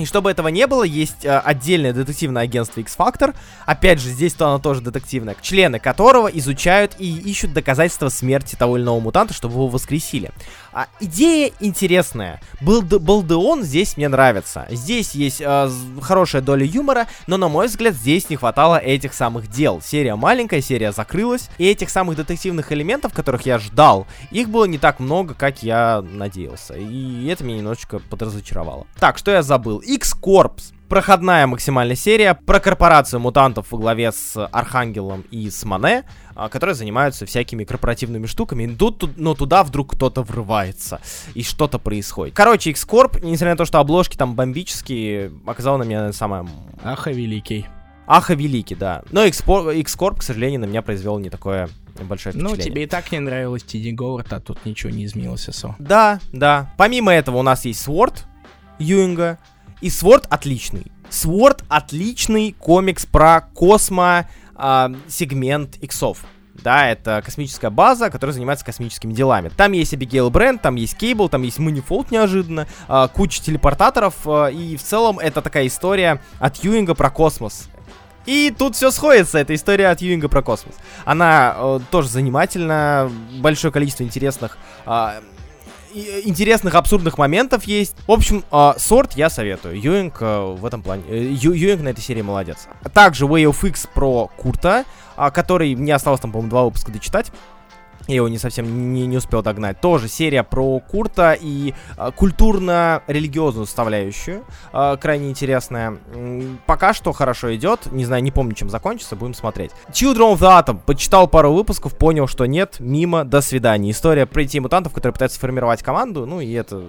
Speaker 2: И чтобы этого не было, есть э, отдельное детективное агентство X-Factor. Опять же, здесь-то оно тоже детективное. Члены которого изучают и ищут доказательства смерти того или иного мутанта, чтобы его воскресили. А, идея интересная. Балде Балдеон здесь мне нравится. Здесь есть э, хорошая доля юмора, но, на мой взгляд, здесь не хватало этих самых дел. Серия маленькая, серия закрылась, и этих самых детективных элементов, которых я ждал, их было не так много, как я надеялся. И это меня немножечко подразочаровало. Так, что я забыл? X-Corps проходная максимальная серия про корпорацию мутантов во главе с Архангелом и с Мане, а, которые занимаются всякими корпоративными штуками, идут, но туда вдруг кто-то врывается, и что-то происходит. Короче, X-Corp, несмотря на то, что обложки там бомбические, оказал на меня самое...
Speaker 1: Аха великий.
Speaker 2: Аха великий, да. Но X-Corp, к сожалению, на меня произвел не такое большое
Speaker 1: ну, впечатление. Ну, тебе и так не нравилось Тиди Говард, а тут ничего не изменилось особо.
Speaker 2: Да, да. Помимо этого у нас есть Sword Юинга, и Sword отличный. Sword отличный комикс про космо э, сегмент иксов. Да, это космическая база, которая занимается космическими делами. Там есть Абигейл Бренд, там есть Кейбл, там есть Манифолд неожиданно, э, куча телепортаторов, э, и в целом это такая история от Юинга про космос. И тут все сходится, эта история от Юинга про космос. Она э, тоже занимательна, большое количество интересных э, интересных, абсурдных моментов есть. В общем, э, сорт я советую. Юинг э, в этом плане... Э, Ю, Юинг на этой серии молодец. Также Way of X про Курта, э, который мне осталось там, по-моему, два выпуска дочитать. Я его не совсем не, не успел догнать. Тоже серия про Курта и э, культурно-религиозную составляющую. Э, крайне интересная. Пока что хорошо идет. Не знаю, не помню, чем закончится. Будем смотреть. Children of the Atom. Почитал пару выпусков, понял, что нет. Мимо, до свидания. История про детей мутантов, которые пытаются сформировать команду. Ну и это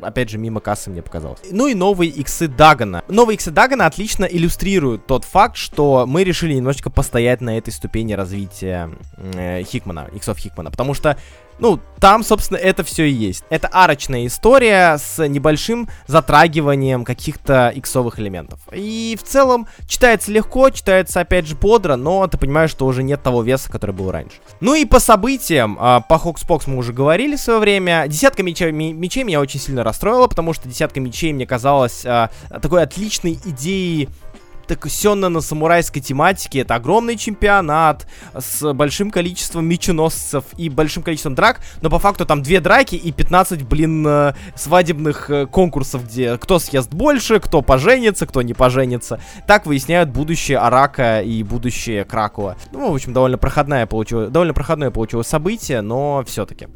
Speaker 2: опять же, мимо кассы мне показалось. Ну и новые иксы Дагана. Новые иксы Дагана отлично иллюстрируют тот факт, что мы решили немножечко постоять на этой ступени развития э, Хикмана, иксов Хикмана, потому что ну, там, собственно, это все и есть. Это арочная история с небольшим затрагиванием каких-то иксовых элементов. И в целом читается легко, читается, опять же, бодро, но ты понимаешь, что уже нет того веса, который был раньше. Ну и по событиям, а, по Хокспокс мы уже говорили в свое время. Десятка мечей, мечей меня очень сильно расстроила, потому что десятка мечей мне казалась а, такой отличной идеей так сённа на самурайской тематике. Это огромный чемпионат с большим количеством меченосцев и большим количеством драк, но по факту там две драки и 15, блин, э, свадебных э, конкурсов, где кто съест больше, кто поженится, кто не поженится. Так выясняют будущее Арака и будущее Кракуа. Ну, в общем, довольно проходное получилось, довольно проходное получилось событие, но все-таки.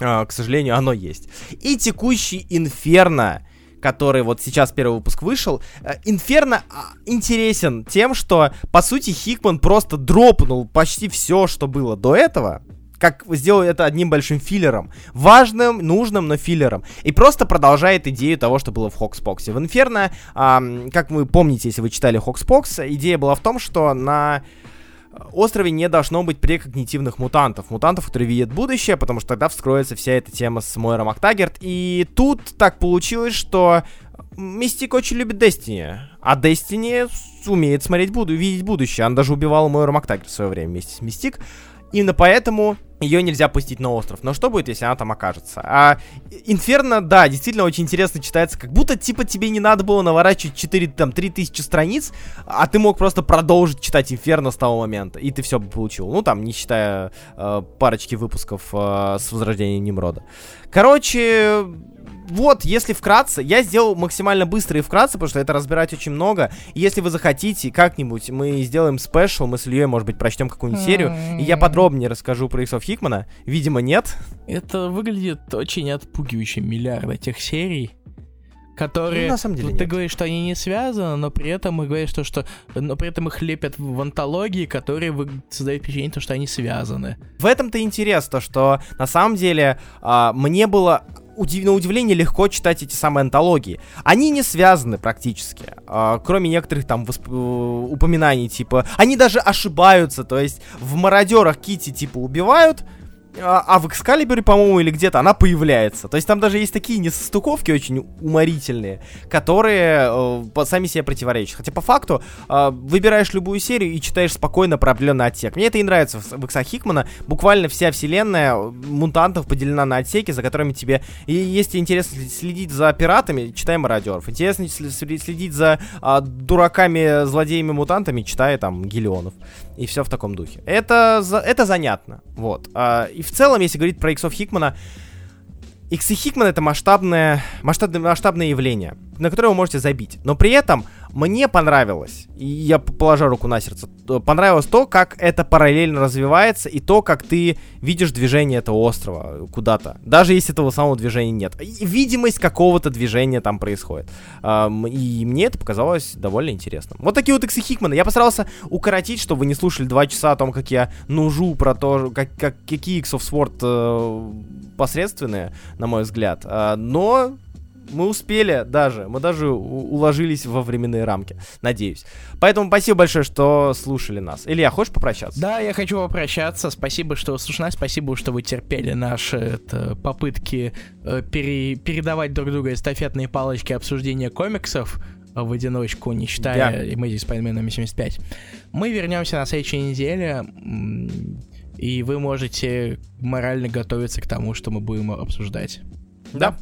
Speaker 2: Uh, к сожалению, оно есть. И текущий Инферно который вот сейчас первый выпуск вышел, э, Инферно а, интересен тем, что, по сути, Хикман просто дропнул почти все, что было до этого, как сделал это одним большим филлером. Важным, нужным, но филлером. И просто продолжает идею того, что было в HoXPoX е. В Инферно, эм, как вы помните, если вы читали HoXPoX, идея была в том, что на острове не должно быть прекогнитивных мутантов. Мутантов, которые видят будущее, потому что тогда вскроется вся эта тема с Мойрой Мактаггерт. И тут так получилось, что Мистик очень любит Destiny, а Destiny умеет смотреть буду, видеть будущее. Он даже убивал Мойру Мактагер в свое время вместе с Мистик. Именно поэтому ее нельзя пустить на остров. Но что будет, если она там окажется? А Инферно, да, действительно очень интересно читается, как будто, типа, тебе не надо было наворачивать 4, там, 3000 страниц, а ты мог просто продолжить читать Инферно с того момента, и ты все бы получил. Ну, там, не считая э, парочки выпусков э, с Возрождением Немрода. Короче, вот, если вкратце, я сделал максимально быстро и вкратце, потому что это разбирать очень много. И если вы захотите, как-нибудь мы сделаем спешл, мы с Ильей, может быть, прочтем какую-нибудь серию, и я подробнее расскажу про Иксов Хикмана. Видимо, нет.
Speaker 1: Это выглядит очень отпугивающе миллиарда тех серий которые,
Speaker 2: ну, на самом деле,
Speaker 1: ты говоришь, что они не связаны, но при этом мы говорим, что, что, но при этом их лепят в антологии, которые вы, создают впечатление, то, что они связаны.
Speaker 2: В этом-то интерес, то, что на самом деле а, мне было удив... на удивление легко читать эти самые антологии. Они не связаны практически, э, кроме некоторых там восп... Э, упоминаний, типа, они даже ошибаются, то есть в мародерах Кити типа убивают, а, а в Экскалибуре, по-моему, или где-то она появляется. То есть там даже есть такие несостыковки очень уморительные, которые э, сами себе противоречат. Хотя по факту э, выбираешь любую серию и читаешь спокойно про определенный отсек. Мне это и нравится в, Икса Хикмана. Буквально вся вселенная мутантов поделена на отсеки, за которыми тебе... И если интересно следить за пиратами, читай Мародеров. Интересно следить за э, дураками, злодеями, мутантами, читай там Гелионов. И все в таком духе. Это, это занятно. Вот. А, и в целом, если говорить про иксов Хикмана, Иксы Хикман это масштабное, масштабное, масштабное явление, на которое вы можете забить. Но при этом мне понравилось, и я положу руку на сердце, понравилось то, как это параллельно развивается, и то, как ты видишь движение этого острова куда-то. Даже если этого самого движения нет. Видимость какого-то движения там происходит. И мне это показалось довольно интересным. Вот такие вот иксы Хикмана. Я постарался укоротить, чтобы вы не слушали два часа о том, как я нужу про то, как, как, какие иксов Sword э, посредственные, на мой взгляд. А, но мы успели даже, мы даже уложились во временные рамки, надеюсь. Поэтому спасибо большое, что слушали нас. Илья, хочешь попрощаться?
Speaker 1: Да, я хочу попрощаться. Спасибо, что слушали нас, спасибо, что вы терпели наши это, попытки э, пере, передавать друг другу эстафетные палочки обсуждения комиксов в одиночку, не считая yeah. Amazing Spider-Man номер 75. Мы вернемся на следующей неделе, и вы можете морально готовиться к тому, что мы будем обсуждать.
Speaker 2: Да.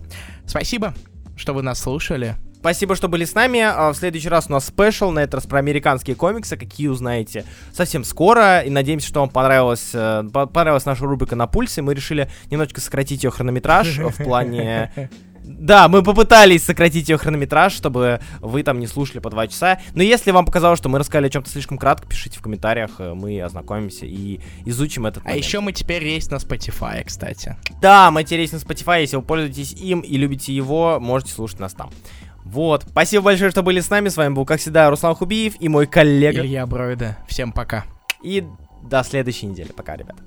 Speaker 1: Спасибо что вы нас слушали.
Speaker 2: Спасибо, что были с нами. А, в следующий раз у нас спешл, на этот раз про американские комиксы, какие узнаете совсем скоро. И надеемся, что вам понравилась, э, понравилась наша рубрика на пульсе. Мы решили немножечко сократить ее хронометраж в плане да, мы попытались сократить ее хронометраж, чтобы вы там не слушали по два часа. Но если вам показалось, что мы рассказали о чем-то слишком кратко, пишите в комментариях, э, мы ознакомимся и изучим этот
Speaker 1: А еще мы теперь есть на Spotify, кстати.
Speaker 2: Да, мы теперь есть на Spotify, если вы пользуетесь им и любите его, можете слушать нас там. Вот, спасибо большое, что были с нами. С вами был, как всегда, Руслан Хубиев и мой коллега
Speaker 1: Илья Бройда. Всем пока.
Speaker 2: И до следующей недели. Пока, ребята.